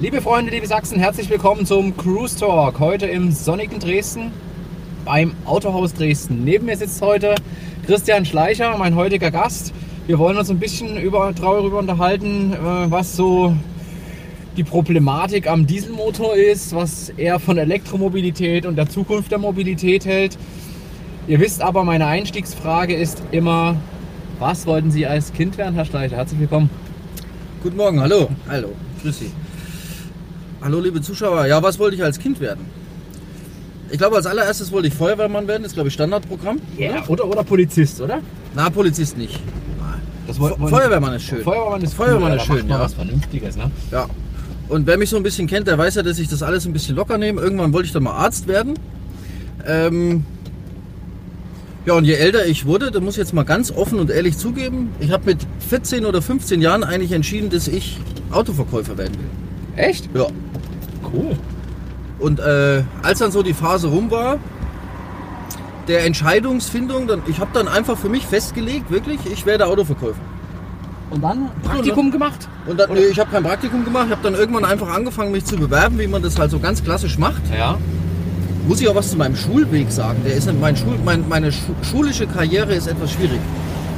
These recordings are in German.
Liebe Freunde, liebe Sachsen, herzlich willkommen zum Cruise Talk. Heute im sonnigen Dresden beim Autohaus Dresden. Neben mir sitzt heute Christian Schleicher, mein heutiger Gast. Wir wollen uns ein bisschen über, darüber unterhalten, äh, was so die Problematik am Dieselmotor ist, was er von Elektromobilität und der Zukunft der Mobilität hält. Ihr wisst aber, meine Einstiegsfrage ist immer, was wollten Sie als Kind werden, Herr Schleicher? Herzlich willkommen. Guten Morgen, hallo. Hallo, grüß Sie. Hallo, liebe Zuschauer. Ja, was wollte ich als Kind werden? Ich glaube, als allererstes wollte ich Feuerwehrmann werden. Das ist, glaube ich, Standardprogramm. Ja, oder, oder Polizist, oder? Na, Polizist nicht. Das wollen- Feuerwehrmann ist schön. Feuerwehrmann ist Feuerwehrmann cool, ist schön, man ja. was Vernünftiges, ne? Ja. Und wer mich so ein bisschen kennt, der weiß ja, dass ich das alles ein bisschen locker nehme. Irgendwann wollte ich dann mal Arzt werden. Ähm ja, und je älter ich wurde, da muss ich jetzt mal ganz offen und ehrlich zugeben, ich habe mit 14 oder 15 Jahren eigentlich entschieden, dass ich Autoverkäufer werden will. Echt? Ja. Cool. Und äh, als dann so die Phase rum war, der Entscheidungsfindung, dann, ich habe dann einfach für mich festgelegt, wirklich, ich werde Autoverkäufer. Und dann Praktikum gemacht? Und dann, nee, ich habe kein Praktikum gemacht, ich habe dann irgendwann einfach angefangen, mich zu bewerben, wie man das halt so ganz klassisch macht. Ja. Muss ich auch was zu meinem Schulweg sagen. Der ist mein Schul, mein, meine schu schulische Karriere ist etwas schwierig.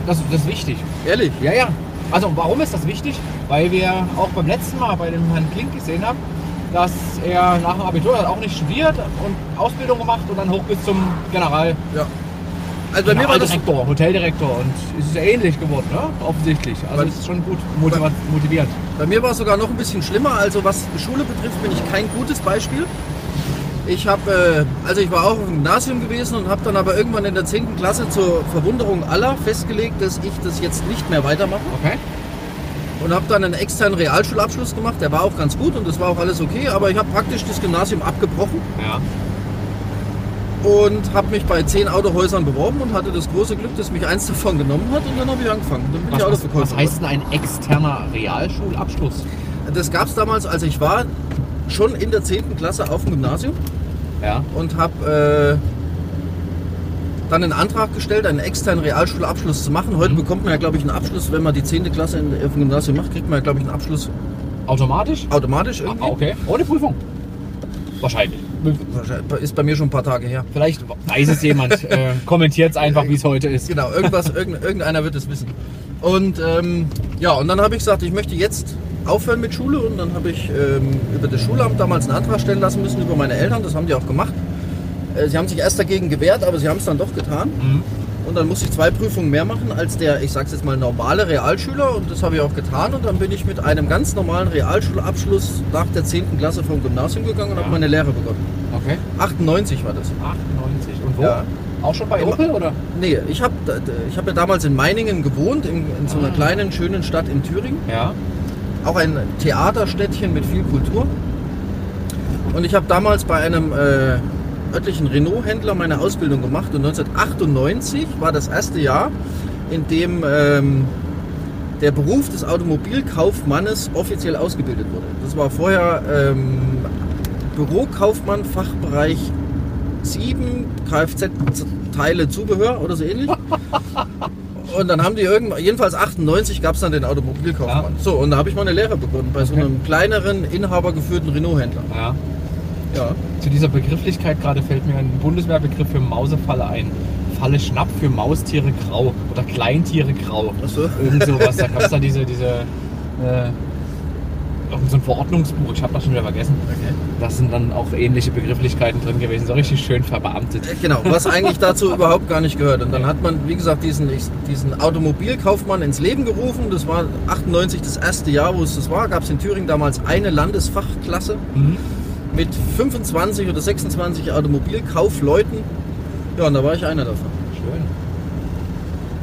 Das, das ist wichtig. Ehrlich. Ja, ja. Also warum ist das wichtig? Weil wir auch beim letzten Mal bei dem Herrn Klink gesehen haben, dass er nach dem Abitur hat auch nicht studiert und Ausbildung gemacht und dann hoch bis zum General, Ja. Also bei mir war das. Generaldirektor, Hoteldirektor und es ist ja ähnlich geworden, ne? offensichtlich. Also Weil- es ist schon gut motiviert. motiviert. Bei mir war es sogar noch ein bisschen schlimmer. Also was Schule betrifft, bin ich kein gutes Beispiel. Ich habe, äh, also ich war auch im Gymnasium gewesen und habe dann aber irgendwann in der 10. Klasse zur Verwunderung aller festgelegt, dass ich das jetzt nicht mehr weitermache Okay? Und habe dann einen externen Realschulabschluss gemacht. Der war auch ganz gut und das war auch alles okay, aber ich habe praktisch das Gymnasium abgebrochen Ja. und habe mich bei zehn Autohäusern beworben und hatte das große Glück, dass mich eins davon genommen hat und dann habe ich angefangen. Dann bin Was, ich Autoverkäufer. was heißt denn ein externer Realschulabschluss? Das gab es damals, als ich war, schon in der 10. Klasse auf dem Gymnasium. Ja. und habe äh, dann einen Antrag gestellt, einen externen Realschulabschluss zu machen. Heute Mhm. bekommt man ja, glaube ich, einen Abschluss, wenn man die 10. Klasse in, auf dem Gymnasium macht, kriegt man ja, glaube ich, einen Abschluss Automatisch? automatisch Ah, irgendwie. okay. Ohne Prüfung? Wahrscheinlich. Ist bei mir schon ein paar Tage her. Vielleicht weiß es jemand. äh, Kommentiert es einfach, wie es heute ist. Genau, irgendwas, irgend, irgendeiner wird es wissen. Und ähm, ja, und dann habe ich gesagt, ich möchte jetzt aufhören mit Schule und dann habe ich ähm, über das Schulamt damals einen Antrag stellen lassen müssen über meine Eltern. Das haben die auch gemacht. Äh, sie haben sich erst dagegen gewehrt, aber sie haben es dann doch getan. Mhm. Und dann musste ich zwei Prüfungen mehr machen als der, ich sag's jetzt mal, normale Realschüler. Und das habe ich auch getan. Und dann bin ich mit einem ganz normalen Realschulabschluss nach der 10. Klasse vom Gymnasium gegangen und Ja. habe meine Lehre begonnen. Okay. 98 war das. 98. Und wo? Ja. Auch schon bei Opel oder? Nee, ich habe ich hab ja damals in Meiningen gewohnt, in, in so einer Ah. kleinen, schönen Stadt in Thüringen. Ja. Auch ein Theaterstädtchen mit viel Kultur. Und ich habe damals bei einem äh, örtlichen Renault-Händler meine Ausbildung gemacht. Und 1998 war das erste Jahr, in dem ähm, der Beruf des Automobilkaufmannes offiziell ausgebildet wurde. Das war vorher ähm, Bürokaufmann, Fachbereich 7, Kfz-Teile, Zubehör oder so ähnlich. Und dann haben die irgendwann, jedenfalls 98 gab es dann den Automobilkaufmann. So, und da habe ich meine Lehre begonnen bei so einem kleineren, inhabergeführten Renault-Händler. Ja. Ja. Zu dieser Begrifflichkeit gerade fällt mir ein Bundeswehrbegriff für Mausefalle ein. Falle Schnapp für Maustiere grau oder Kleintiere grau. Achso. Irgend sowas. Da gab es da diese, diese äh, so ein Verordnungsbuch, ich habe das schon wieder vergessen. Okay. Da sind dann auch ähnliche Begrifflichkeiten drin gewesen, so richtig schön verbeamtet. Genau, was eigentlich dazu überhaupt gar nicht gehört. Und dann hat man, wie gesagt, diesen, diesen Automobilkaufmann ins Leben gerufen. Das war 98 das erste Jahr, wo es das war. Gab es in Thüringen damals eine Landesfachklasse Mhm. Mit 25 oder 26 Automobilkaufleuten. Ja, und da war ich einer davon. Schön.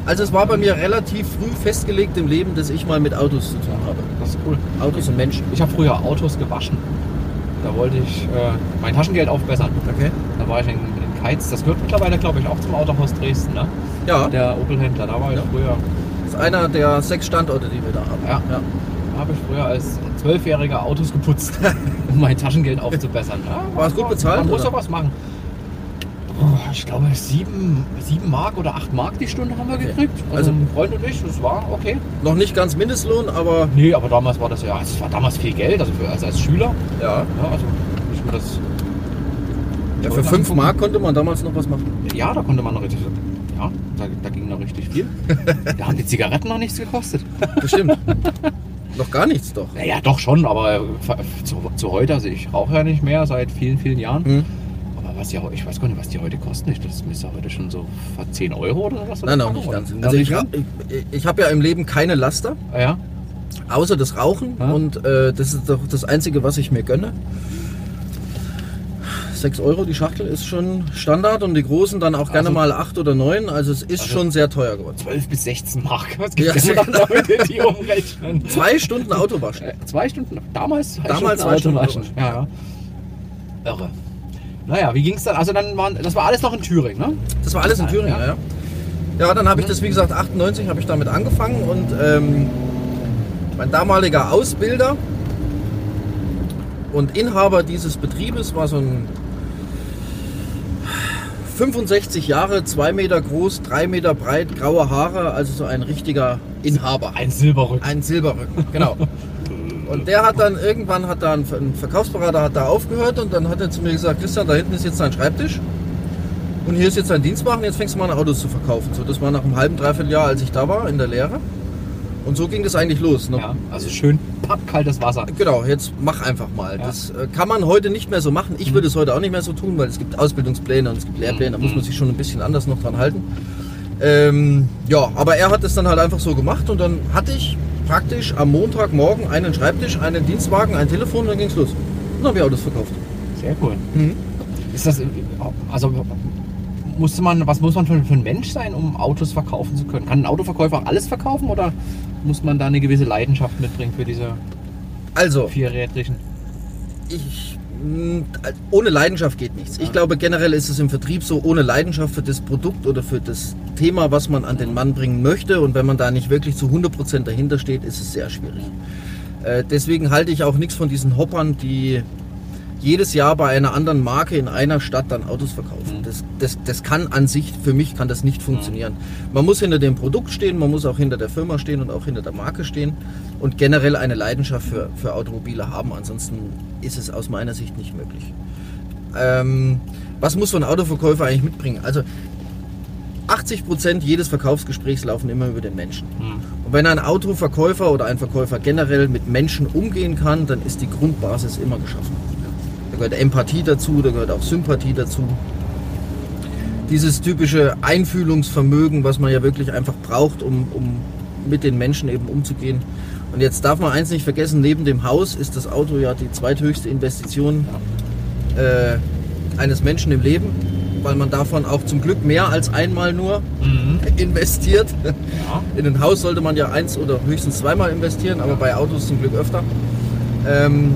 Also es war bei mir relativ früh festgelegt im Leben, dass ich mal mit Autos zu tun habe. Das ist cool. Autos und Menschen. Ich habe früher Autos gewaschen. Da wollte ich äh, mein Taschengeld aufbessern. Okay. Da war ich in, in Keiz. Das gehört mittlerweile, glaube ich, auch zum Autohaus Dresden. Ne? Ja, Der Opel-Händler. Da war ich Ja. früher. das ist einer der sechs Standorte, die wir da haben. Ja. ja. Da habe ich früher als Zwölfjähriger Autos geputzt, um mein Taschengeld aufzubessern. Ja, War es gut bezahlt, Man muss doch was machen. Oh, ich glaube, sieben, sieben Mark oder acht Mark die Stunde haben wir gekriegt. Also, Also- ein Freund und ich, das war okay. Noch nicht ganz Mindestlohn, aber Nee, aber damals war das ja, es war damals viel Geld, also für, als, als Schüler. ja. Ja, also ich mir das. ja für 5 Mark konnte man damals noch was machen. Ja, da konnte man noch richtig. Ja, da, da ging noch richtig viel. da haben die Zigaretten noch nichts gekostet. Bestimmt. noch gar nichts doch. Naja, doch schon, aber zu, zu heute, also ich rauche ja nicht mehr seit vielen, vielen Jahren. Hm. Aber was ja, ich weiß gar nicht, was die heute kosten. Ich- Das müsste heute schon so 10 Euro oder was? Nein, noch nicht ganz. Also ich, ich, ich habe ja im Leben keine Laster? Ja. außer das Rauchen. Ja. Und äh, das ist doch das Einzige, was ich mir gönne. 6 Euro die Schachtel ist schon Standard und die großen dann auch gerne Also- mal 8 oder 9. Also es ist Also- schon sehr teuer geworden. 12 bis 16 Mark. Was Ja, gibt es genau. denn da Leute, die umrechnen? Zwei Stunden Autowaschen. Äh, Zwei Stunden, damals zwei Damals zwei Stunden Autowaschen. Ja, ja. Irre. Naja, wie ging es dann? Also dann waren, das war alles noch in Thüringen, ne? Das war alles in Thüringen, Ja. ja. Ja, dann habe ich das, wie gesagt, 98 habe ich damit angefangen und ähm, mein damaliger Ausbilder und Inhaber dieses Betriebes war so ein 65 Jahre, 2 Meter groß, 3 Meter breit, graue Haare, also so ein richtiger Inhaber. Ein Silberrücken. Ein Silberrücken, genau. Und der hat dann irgendwann hat da ein Verkaufsberater hat da aufgehört und dann hat er zu mir gesagt, Christian, da hinten ist jetzt dein Schreibtisch und hier ist jetzt dein Dienstwagen, jetzt fängst du mal an Autos zu verkaufen. So, das war nach einem halben, dreiviertel Jahr, als ich da war in der Lehre. Und so ging das eigentlich los. Ne? Ja, also schön pappkaltes Wasser. Genau, jetzt mach einfach mal. Ja. Das äh, kann man heute nicht mehr so machen. Ich würde es heute auch nicht mehr so tun, weil es gibt Ausbildungspläne und es gibt Lehrpläne, da muss man sich schon ein bisschen anders noch dran halten. Ähm, ja, aber er hat es dann halt einfach so gemacht und dann hatte ich praktisch am Montagmorgen einen Schreibtisch, einen Dienstwagen, ein Telefon und dann ging es los. Und dann habe ich Autos verkauft. Sehr cool. Mhm. Ist das, also musste man, was muss man für, für ein Mensch sein, um Autos verkaufen zu können? Kann ein Autoverkäufer alles verkaufen oder muss man da eine gewisse Leidenschaft mitbringen für diese Also, vierrädrigen? ich, mh, ohne Leidenschaft geht nichts. Ich Ja. glaube, generell ist es im Vertrieb so, ohne Leidenschaft für das Produkt oder für das Thema, was man an den Mann bringen möchte und wenn man da nicht wirklich zu 100% dahinter steht, ist es sehr schwierig. Äh, deswegen halte ich auch nichts von diesen Hoppern, die jedes Jahr bei einer anderen Marke in einer Stadt dann Autos verkaufen. Mhm. Das, das, das kann an sich, für mich kann das nicht funktionieren. Man muss hinter dem Produkt stehen, man muss auch hinter der Firma stehen und auch hinter der Marke stehen und generell eine Leidenschaft für, für Automobile haben. Ansonsten ist es aus meiner Sicht nicht möglich. Ähm, was muss so ein Autoverkäufer eigentlich mitbringen? Also 80% jedes Verkaufsgesprächs laufen immer über den Menschen. Hm. Und wenn ein Autoverkäufer oder ein Verkäufer generell mit Menschen umgehen kann, dann ist die Grundbasis immer geschaffen. Da gehört Empathie dazu, da gehört auch Sympathie dazu. Dieses typische Einfühlungsvermögen, was man ja wirklich einfach braucht, um, um mit den Menschen eben umzugehen. Und jetzt darf man eins nicht vergessen, neben dem Haus ist das Auto ja die zweithöchste Investition äh, eines Menschen im Leben, weil man davon auch zum Glück mehr als einmal nur Mhm. investiert. Ja. In ein Haus sollte man ja eins oder höchstens zweimal investieren, aber bei Autos zum Glück öfter. Ähm,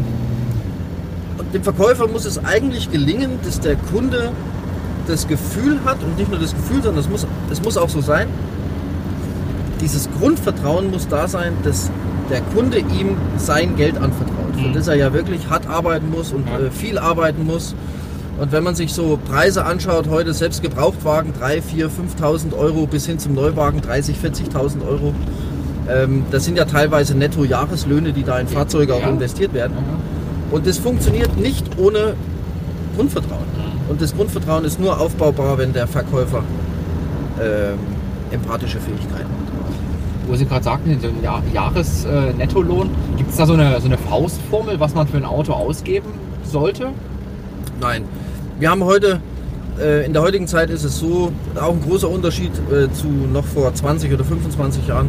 dem Verkäufer muss es eigentlich gelingen, dass der Kunde das Gefühl hat und nicht nur das Gefühl, sondern es muss, es muss auch so sein, dieses Grundvertrauen muss da sein, dass der Kunde ihm sein Geld anvertraut, für Mhm. das er ja wirklich hart arbeiten muss und Ja. äh, viel arbeiten muss. Und wenn man sich so Preise anschaut, heute selbst Gebrauchtwagen 3, 4, 5.000 Euro bis hin zum Neuwagen 30, 40.000 Euro. Ähm, das sind ja teilweise Netto-Jahreslöhne, die da in Fahrzeuge auch Ja. investiert werden. Und das funktioniert nicht ohne Grundvertrauen. Und das Grundvertrauen ist nur aufbaubar, wenn der Verkäufer ähm, empathische Fähigkeiten hat. Wo Sie gerade sagten, den Jahr- Jahresnettolohn, gibt es da so eine, so eine Faustformel, was man für ein Auto ausgeben sollte? Nein, wir haben heute, äh, in der heutigen Zeit ist es so, auch ein großer Unterschied äh, zu noch vor 20 oder 25 Jahren.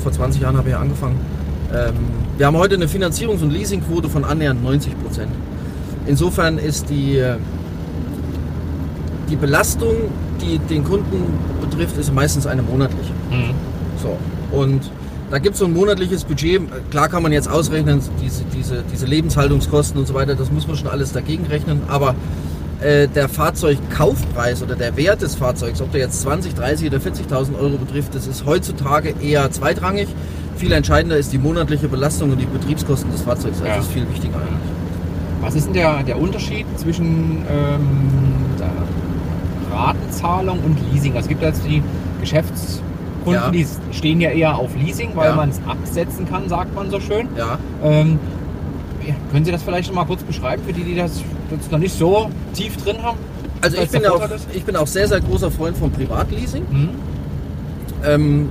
Vor 20 Jahren habe ich ja angefangen. Ähm, wir haben heute eine Finanzierungs- und Leasingquote von annähernd 90 Prozent. Insofern ist die, äh, die Belastung, die den Kunden betrifft, ist meistens eine monatliche. Mhm. So. Und da gibt es so ein monatliches Budget. Klar kann man jetzt ausrechnen, diese, diese, diese Lebenshaltungskosten und so weiter, das muss man schon alles dagegen rechnen. Aber äh, der Fahrzeugkaufpreis oder der Wert des Fahrzeugs, ob der jetzt 20, 30 oder 40.000 Euro betrifft, das ist heutzutage eher zweitrangig. Viel entscheidender ist die monatliche Belastung und die Betriebskosten des Fahrzeugs. Das Ja. ist viel wichtiger eigentlich. Was ist denn der, der Unterschied zwischen ähm, Ratenzahlung und Leasing. Also es gibt jetzt die Geschäftskunden, Ja. die stehen ja eher auf Leasing, weil Ja. man es absetzen kann, sagt man so schön. Ja. Ähm, können Sie das vielleicht noch mal kurz beschreiben, für die, die das jetzt noch nicht so tief drin haben? Also ich bin, auch, ich bin auch sehr, sehr großer Freund von Privatleasing. Mhm. Ähm,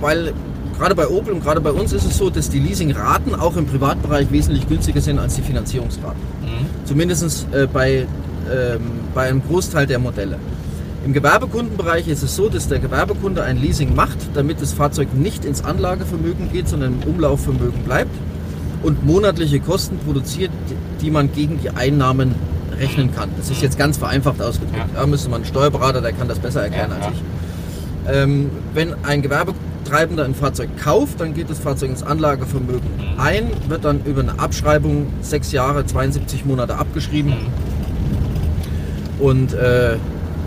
weil gerade bei Opel und gerade bei uns ist es so, dass die Leasingraten auch im Privatbereich wesentlich günstiger sind als die Finanzierungsraten. Mhm. Zumindest äh, bei, ähm, bei einem Großteil der Modelle. Im Gewerbekundenbereich ist es so, dass der Gewerbekunde ein Leasing macht, damit das Fahrzeug nicht ins Anlagevermögen geht, sondern im Umlaufvermögen bleibt und monatliche Kosten produziert, die man gegen die Einnahmen rechnen kann. Das ist jetzt ganz vereinfacht ausgedrückt. Ja. Da müsste man einen Steuerberater, der kann das besser erklären Ja, als ja. ich. Ähm, wenn ein Gewerbetreibender ein Fahrzeug kauft, dann geht das Fahrzeug ins Anlagevermögen ein, wird dann über eine Abschreibung sechs Jahre, 72 Monate abgeschrieben und äh,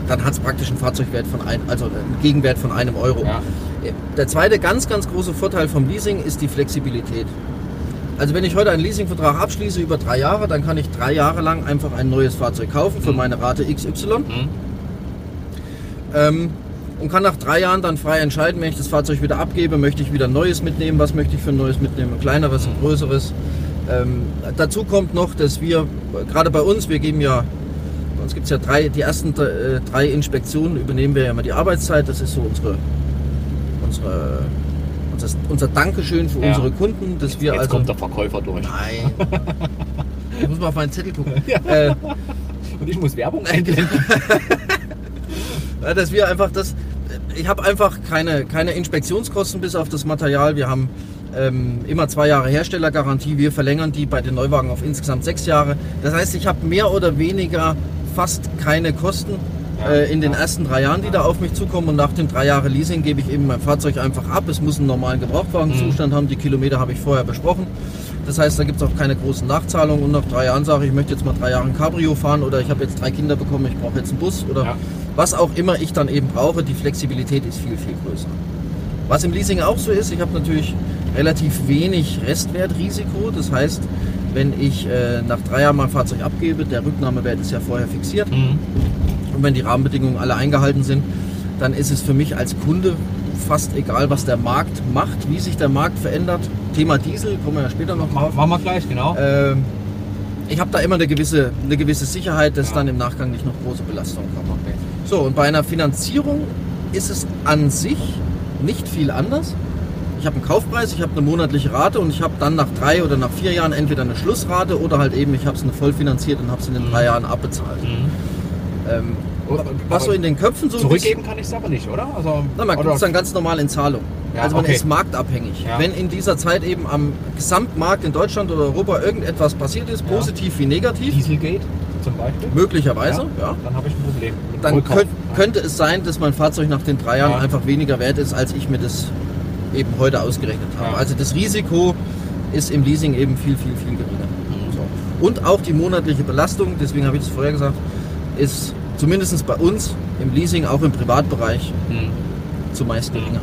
dann hat es praktisch einen Fahrzeugwert von ein, also einen Gegenwert von einem Euro. Ja. Der zweite ganz, ganz große Vorteil vom Leasing ist die Flexibilität. Also wenn ich heute einen Leasingvertrag abschließe über drei Jahre, dann kann ich drei Jahre lang einfach ein neues Fahrzeug kaufen für Mhm. meine Rate XY Mhm. ähm, und kann nach drei Jahren dann frei entscheiden, wenn ich das Fahrzeug wieder abgebe, möchte ich wieder ein neues mitnehmen, was möchte ich für ein neues mitnehmen, ein kleineres, ein größeres. Ähm, dazu kommt noch, dass wir, gerade bei uns, wir geben ja, bei uns gibt es ja drei, die ersten äh, drei Inspektionen übernehmen wir ja immer die Arbeitszeit, das ist so unsere, unsere unser, unser Dankeschön für Ja. unsere Kunden, dass wir Jetzt also... kommt der Verkäufer durch. Nein. Ich muss mal auf meinen Zettel gucken. Ja. Äh, Und ich muss Werbung einblenden. Dass wir einfach das. Ich habe einfach keine, keine Inspektionskosten bis auf das Material. Wir haben ähm, immer zwei Jahre Herstellergarantie. Wir verlängern die bei den Neuwagen auf insgesamt sechs Jahre. Das heißt, ich habe mehr oder weniger fast keine Kosten äh, in den ersten drei Jahren, die da auf mich zukommen. Und nach den drei Jahren Leasing gebe ich eben mein Fahrzeug einfach ab. Es muss einen normalen Gebrauchtwagenzustand haben. Die Kilometer habe ich vorher besprochen. Das heißt, da gibt es auch keine großen Nachzahlungen. Und nach drei Jahren sage ich, ich möchte jetzt mal drei Jahre ein Cabrio fahren oder ich habe jetzt drei Kinder bekommen, ich brauche jetzt einen Bus oder Ja. Was auch immer ich dann eben brauche, die Flexibilität ist viel, viel größer. Was im Leasing auch so ist, ich habe natürlich relativ wenig Restwertrisiko. Das heißt, wenn ich äh, nach drei Jahren mein Fahrzeug abgebe, der Rücknahmewert ist ja vorher fixiert Mhm. und wenn die Rahmenbedingungen alle eingehalten sind, dann ist es für mich als Kunde fast egal, was der Markt macht, wie sich der Markt verändert. Thema Diesel, kommen wir ja später noch drauf. Machen wir gleich, genau. Ähm, ich habe da immer eine gewisse, eine gewisse Sicherheit, dass Ja. dann im Nachgang nicht noch große Belastungen kommen. So, und bei einer Finanzierung ist es an sich nicht viel anders. Ich habe einen Kaufpreis, ich habe eine monatliche Rate und ich habe dann nach drei oder nach vier Jahren entweder eine Schlussrate oder halt eben, ich habe es eine vollfinanziert und habe es in den Mhm. drei Jahren abbezahlt. Mhm. Ähm, Und- was so in den Köpfen so Zurückgeben kann ich es aber nicht, oder? Also, na, man gibt es dann ganz normal in Zahlung. Ja, also man okay. ist marktabhängig. Ja. Wenn in dieser Zeit eben am Gesamtmarkt in Deutschland oder Europa irgendetwas passiert ist, Ja. positiv wie negativ, Dieselgate zum Beispiel. möglicherweise, ja, Dann habe ich ein Problem. dann könnt, könnte es sein, dass mein Fahrzeug nach den drei Jahren Ja. einfach weniger wert ist, als ich mir das eben heute ausgerechnet habe. Ja. Also das Risiko ist im Leasing eben viel, viel, viel geringer. Mhm. So. Und auch die monatliche Belastung, deswegen habe ich das vorher gesagt, ist zumindest bei uns im Leasing, auch im Privatbereich, Mhm. zumeist geringer.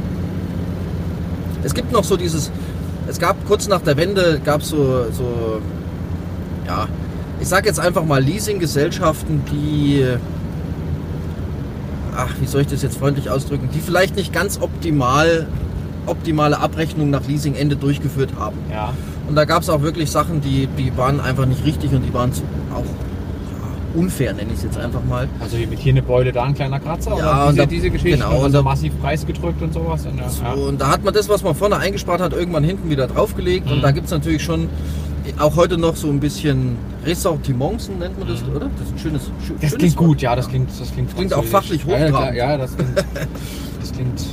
Es gibt noch so dieses, es gab kurz nach der Wende, gab es so, so, ja, ich sage jetzt einfach mal Leasinggesellschaften, die, ach, wie soll ich das jetzt freundlich ausdrücken, die vielleicht nicht ganz optimal, optimale Abrechnungen nach Leasingende durchgeführt haben. Ja. Und da gab es auch wirklich Sachen, die, die waren einfach nicht richtig und die waren auch unfair, nenne ich es jetzt einfach mal. Also hier mit hier eine Beule, da ein kleiner Kratzer. Ja, oder und diese, da- diese Geschichte. genau, also massiv preisgedrückt und sowas. Und, ja, So, ja. und da hat man das, was man vorne eingespart hat, irgendwann hinten wieder draufgelegt. Mhm. Und da gibt es natürlich schon auch heute noch so ein bisschen Ressortiments, nennt man das, Mhm. oder? Das ist ein schönes, schö- Das schönes klingt Wort. gut, ja, das klingt, das klingt Klingt auch fachlich ja, ja, hochtrabend. ja, das klingt, das klingt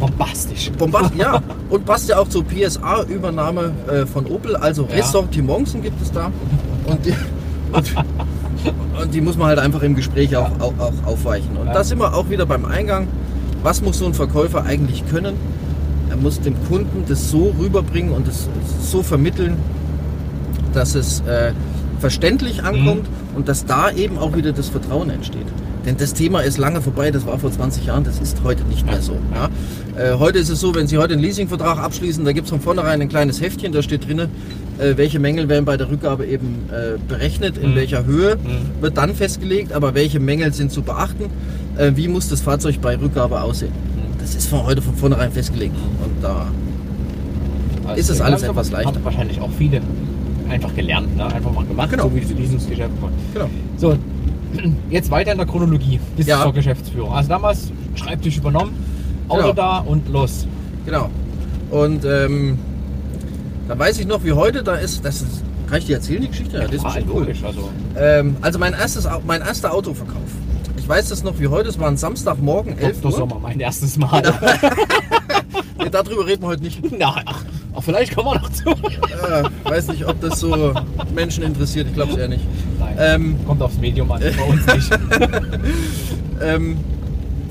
bombastisch. Bombast, ja. Und passt ja auch zur PSA-Übernahme äh, von Opel. Also Ja. Ressortiments gibt es da. Und die, und, und die muss man halt einfach im Gespräch auch, auch, auch aufweichen. Und Ja. da sind wir auch wieder beim Eingang. Was muss so ein Verkäufer eigentlich können? Er muss dem Kunden das so rüberbringen und das so vermitteln, dass es äh, verständlich ankommt und dass da eben auch wieder das Vertrauen entsteht. Denn das Thema ist lange vorbei, das war vor 20 Jahren, das ist heute nicht mehr so. Ja. Äh, heute ist es so, wenn Sie heute einen Leasingvertrag abschließen, da gibt es von vornherein ein kleines Heftchen, da steht drin, äh, welche Mängel werden bei der Rückgabe eben äh, berechnet, in Mhm. welcher Höhe Mhm. wird dann festgelegt, aber welche Mängel sind zu beachten, äh, wie muss das Fahrzeug bei Rückgabe aussehen. Mhm. Das ist von heute von vornherein festgelegt. Und da Also Ist es alles etwas leichter. Wahrscheinlich auch viele einfach gelernt, ne? einfach mal gemacht, Genau. so wie diese Leasingsgeschäfte. Genau. So, jetzt weiter in der Chronologie bis Ja. zur Geschäftsführung. Also damals Schreibtisch übernommen, Auto Genau. da und los. Genau. Und ähm, da weiß ich noch, wie heute da ist, das ist, kann ich dir erzählen, die Geschichte? Ja, das ist bestimmt cool. logisch, also Ähm, also mein, erstes, mein erster Autoverkauf. Ich weiß das noch wie heute, es war ein Samstagmorgen, 11 Dr. Uhr. Sommer, mein erstes Mal. Nee, darüber reden wir heute nicht. Na, ach, ach, vielleicht kommen wir noch zu. Äh, weiß nicht, ob das so Menschen interessiert, ich glaube es eher nicht. Nein, Ähm, kommt aufs Medium an, bei uns nicht. ähm,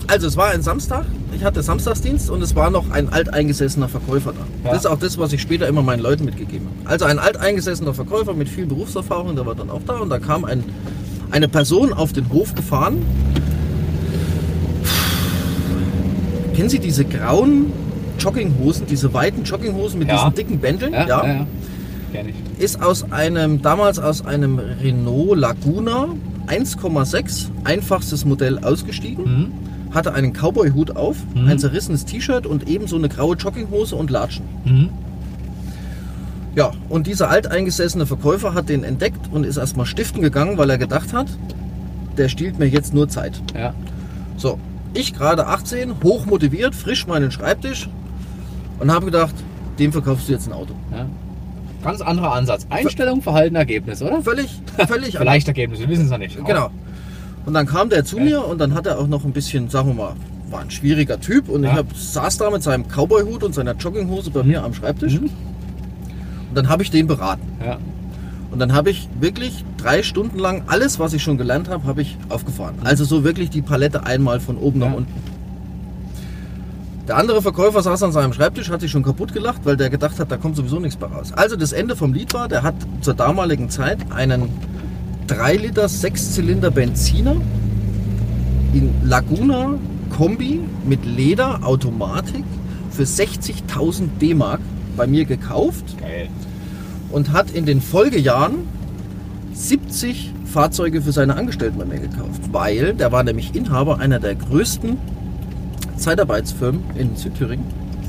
also es war ein Samstag, ich hatte Samstagsdienst und es war noch ein alteingesessener Verkäufer da. Ja. Das ist auch das, was ich später immer meinen Leuten mitgegeben habe. Also ein alteingesessener Verkäufer mit viel Berufserfahrung, der war dann auch da und da kam ein, eine Person auf den Hof gefahren. Kennen Sie diese grauen Jogginghosen, diese weiten Jogginghosen mit Ja. diesen dicken Bändeln? ja, ja. ja. Ist aus einem, damals aus einem Renault Laguna 1,6, einfachstes Modell ausgestiegen, Mhm. hatte einen Cowboy-Hut auf, Mhm. ein zerrissenes T-Shirt und ebenso eine graue Jogginghose und Latschen. Mhm. Ja, und dieser alteingesessene Verkäufer hat den entdeckt und ist erstmal stiften gegangen, weil er gedacht hat, der stiehlt mir jetzt nur Zeit. Ja. So, ich gerade 18, hochmotiviert, frisch meinen Schreibtisch und habe gedacht, dem verkaufst du jetzt ein Auto. ja. Ganz anderer Ansatz. Einstellung, Verhalten, Ergebnis, oder? Völlig, völlig Vielleicht Ergebnis, wir wissen es noch nicht. Genau. Und dann kam der zu Ja. mir und dann hat er auch noch ein bisschen, sagen wir mal, war ein schwieriger Typ und Ja. ich hab, saß da mit seinem Cowboy-Hut und seiner Jogginghose bei mir am Schreibtisch Mhm. und dann habe ich den beraten. Ja. Und dann habe ich wirklich drei Stunden lang alles, was ich schon gelernt habe, habe ich aufgefahren. Also so wirklich die Palette einmal von oben Ja. nach unten. Der andere Verkäufer saß an seinem Schreibtisch, hat sich schon kaputt gelacht, weil der gedacht hat, da kommt sowieso nichts bei raus. Also das Ende vom Lied war, der hat zur damaligen Zeit einen 3 Liter 6 Zylinder Benziner in Laguna Kombi mit Leder Automatik für 60.000 D-Mark bei mir gekauft Geil. und hat in den Folgejahren 70 Fahrzeuge für seine Angestellten bei mir gekauft, weil der war nämlich Inhaber einer der größten Zeitarbeitsfirmen in Südthüringen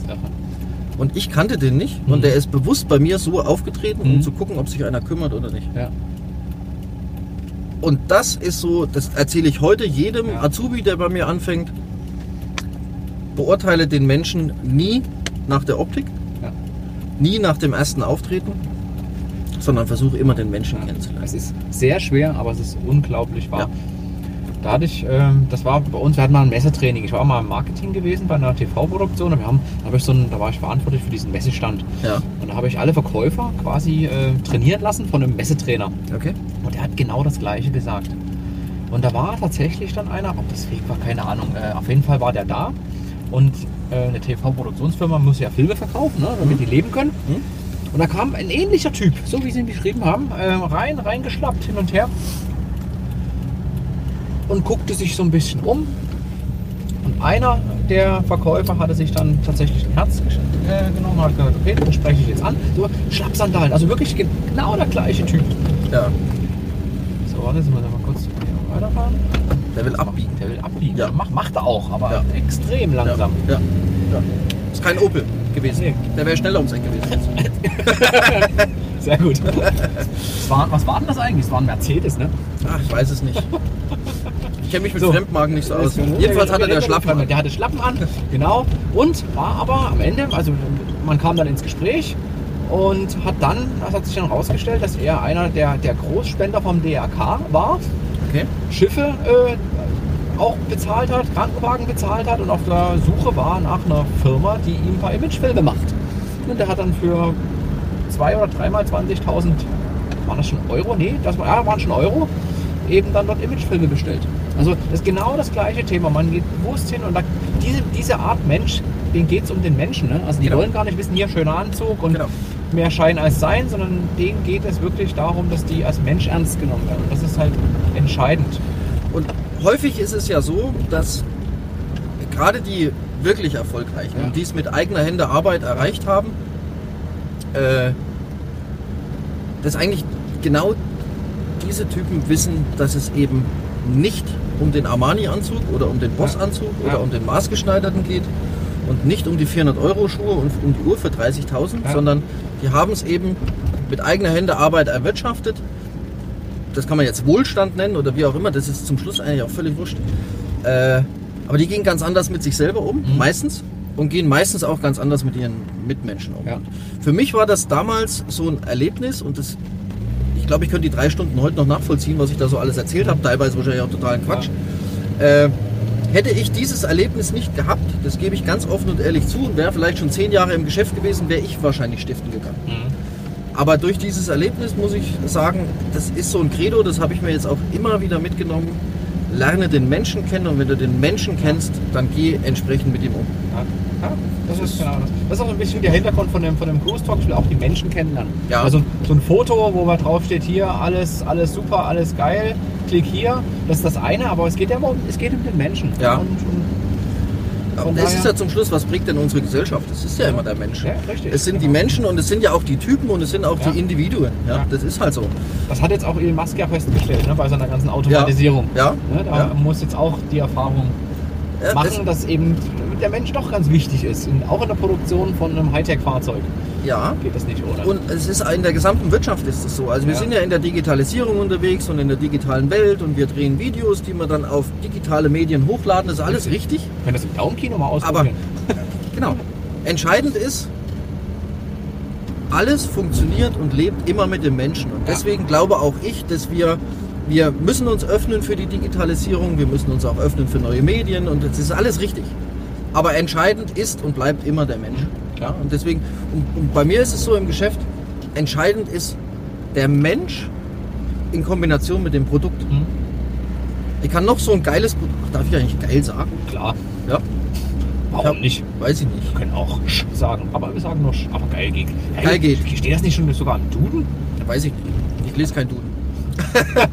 Sache. und ich kannte den nicht Mhm. und der ist bewusst bei mir so aufgetreten, um Mhm. zu gucken, ob sich einer kümmert oder nicht. Ja. Und das ist so, das erzähle ich heute jedem Ja. Azubi, der bei mir anfängt. Beurteile den Menschen nie nach der Optik, Ja. nie nach dem ersten Auftreten, sondern versuche immer den Menschen kennenzulernen. Es ist sehr schwer, aber es ist unglaublich wahr. Ja. Da hatte ich, ähm, das war bei uns, wir hatten mal ein Messetraining. Ich war mal im Marketing gewesen bei einer TV-Produktion und wir haben, da, ich so einen, da war ich verantwortlich für diesen Messestand. Ja, Und da habe ich alle Verkäufer quasi äh, trainieren lassen von einem Messetrainer. okay. Und der hat genau das Gleiche gesagt. Und da war tatsächlich dann einer, ob das fake war, keine Ahnung. Äh, auf jeden Fall war der da. Und äh, eine TV-Produktionsfirma muss ja Filme verkaufen, ne, damit die leben können. Mhm. Und da kam ein ähnlicher Typ, so wie sie ihn beschrieben haben, äh, rein, reingeschlappt, hin und her. Und guckte sich so ein bisschen um. Und einer der Verkäufer hatte sich dann tatsächlich ein Herz äh, genommen, hat gesagt, okay, den spreche ich jetzt an. So, Schlappsandalen, also wirklich genau der gleiche Typ. Ja, So, warte, jetzt müssen wir mal kurz weiterfahren. der will abbiegen. Der will abbiegen. Ja. Macht, macht er auch, aber Ja. extrem langsam. Ja, ja. ja. Ist kein Opel gewesen. Nee. Der wäre schneller ums Eck gewesen. Sehr gut. Was war, was war denn das eigentlich? Es war ein Mercedes, ne? Ach, ich weiß es nicht. Ich kenne mich mit So. Fremdmarken nicht so aus. Jedenfalls hatte der Schlappen. an. Der hatte Schlappen an, genau. Und war aber am Ende, also man kam dann ins Gespräch und hat dann, das hat sich dann herausgestellt, dass er einer der, der Großspender vom DRK war. Okay. Schiffe äh, auch bezahlt hat, Krankenwagen bezahlt hat und auf der Suche war nach einer Firma, die ihm ein paar Imagefilme macht. Und der hat dann für zwei oder dreimal 20.000, waren das schon Euro? Nee, das war, ja, waren schon Euro, eben dann dort Imagefilme bestellt. Also das ist genau das gleiche Thema. Man geht bewusst hin und da, diese, diese Art Mensch, denen geht es um den Menschen. Ne? Also die Genau. wollen gar nicht wissen, hier schöner Anzug und Genau. mehr Schein als Sein, sondern denen geht es wirklich darum, dass die als Mensch ernst genommen werden. Und das ist halt entscheidend. Und häufig ist es ja so, dass gerade die wirklich erfolgreichen, Ja. und die es mit eigener Hände Arbeit erreicht haben, äh, dass eigentlich genau diese Typen wissen, dass es eben nicht um den Armani-Anzug oder um den Boss-Anzug Ja. oder um den maßgeschneiderten geht und nicht um die 400-Euro-Schuhe und um die Uhr für 30.000, Ja. sondern die haben es eben mit eigener Hände Arbeit erwirtschaftet. Das kann man jetzt Wohlstand nennen oder wie auch immer, das ist zum Schluss eigentlich auch völlig wurscht. Äh, aber die gehen ganz anders mit sich selber um, Mhm. meistens, und gehen meistens auch ganz anders mit ihren Mitmenschen um. Ja. Für mich war das damals so ein Erlebnis und das, ich glaube, ich könnte die drei Stunden heute noch nachvollziehen, was ich da so alles erzählt habe, teilweise wahrscheinlich auch totalen Quatsch. Äh, hätte ich dieses Erlebnis nicht gehabt, das gebe ich ganz offen und ehrlich zu, und wäre vielleicht schon zehn Jahre im Geschäft gewesen, wäre ich wahrscheinlich stiften gegangen. Mhm. Aber durch dieses Erlebnis muss ich sagen, das ist so ein Credo, das habe ich mir jetzt auch immer wieder mitgenommen. Lerne den Menschen kennen und wenn du den Menschen kennst, dann geh entsprechend mit ihm um. Ja. Ja, das ist genau das. Das ist auch ein bisschen der Hintergrund von dem, von dem Cruise Talk. Ich will auch die Menschen kennenlernen. Ja. Also so ein Foto, wo man drauf steht, hier alles, alles super, alles geil, klick hier. Das ist das eine, aber es geht ja um, es geht um den Menschen. Ja. Und, und Das daher- ist ja zum Schluss, was prägt denn unsere Gesellschaft? Das ist ja immer der Mensch. Ja, richtig. Es sind die. Menschen und es sind ja auch die Typen und es sind auch Ja. die Individuen. Ja, Ja. Das ist halt so. das hat jetzt auch Elon Musk ja festgestellt, ne, bei seiner ganzen Automatisierung. Ja. Ne, da Ja. muss jetzt auch die Erfahrung Ja, machen, dass eben der Mensch doch ganz wichtig ist. Und auch in der Produktion von einem Hightech-Fahrzeug ja. geht das nicht ohne. Und es ist in der gesamten Wirtschaft ist es so. Also wir Ja. sind ja in der Digitalisierung unterwegs und in der digitalen Welt und wir drehen Videos, die wir dann auf digitale Medien hochladen. Das ist alles richtig. Können das im Daumenkino mal Aber ausprobieren. genau. Entscheidend ist, alles funktioniert und lebt immer mit dem Menschen. Und Ja. deswegen glaube auch ich, dass wir, wir müssen uns öffnen für die Digitalisierung, wir müssen uns auch öffnen für neue Medien und das ist alles richtig. Aber entscheidend ist und bleibt immer der Mensch. Ja, und deswegen, und, und bei mir ist es so im Geschäft, entscheidend ist der Mensch in Kombination mit dem Produkt. Hm? Ich kann noch so ein geiles Produkt, darf ich eigentlich geil sagen? Klar, Ja, warum hab- nicht? weiß ich nicht. Wir können auch Sch sagen, aber wir sagen nur Sch. Aber geil geht. Geil geht. Steht das nicht schon sogar im Duden? Weiß ich nicht. Ich lese keinen Duden.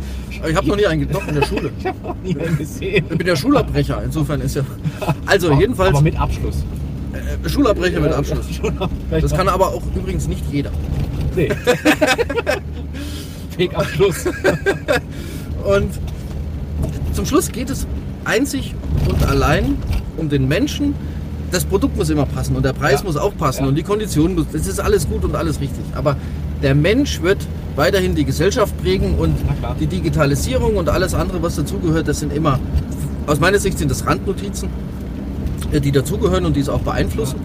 Ich habe noch nie einen doch in der Schule. Ich habe noch nie einen gesehen. Ich bin ja Schulabbrecher, insofern ist ja. Also Aber- jedenfalls Aber mit Abschluss. äh, Schulabbrecher mit Abschluss. Das kann aber auch übrigens nicht jeder. Nee. Fake-Abschluss. Und zum Schluss geht es einzig und allein um den Menschen. Das Produkt muss immer passen und der Preis Ja. muss auch passen Ja. und die Konditionen, muss- das ist alles gut und alles richtig. Aber der Mensch wird weiterhin die Gesellschaft prägen und die Digitalisierung und alles andere, was dazugehört, das sind immer, aus meiner Sicht sind das Randnotizen, äh, die dazugehören und die es auch beeinflussen.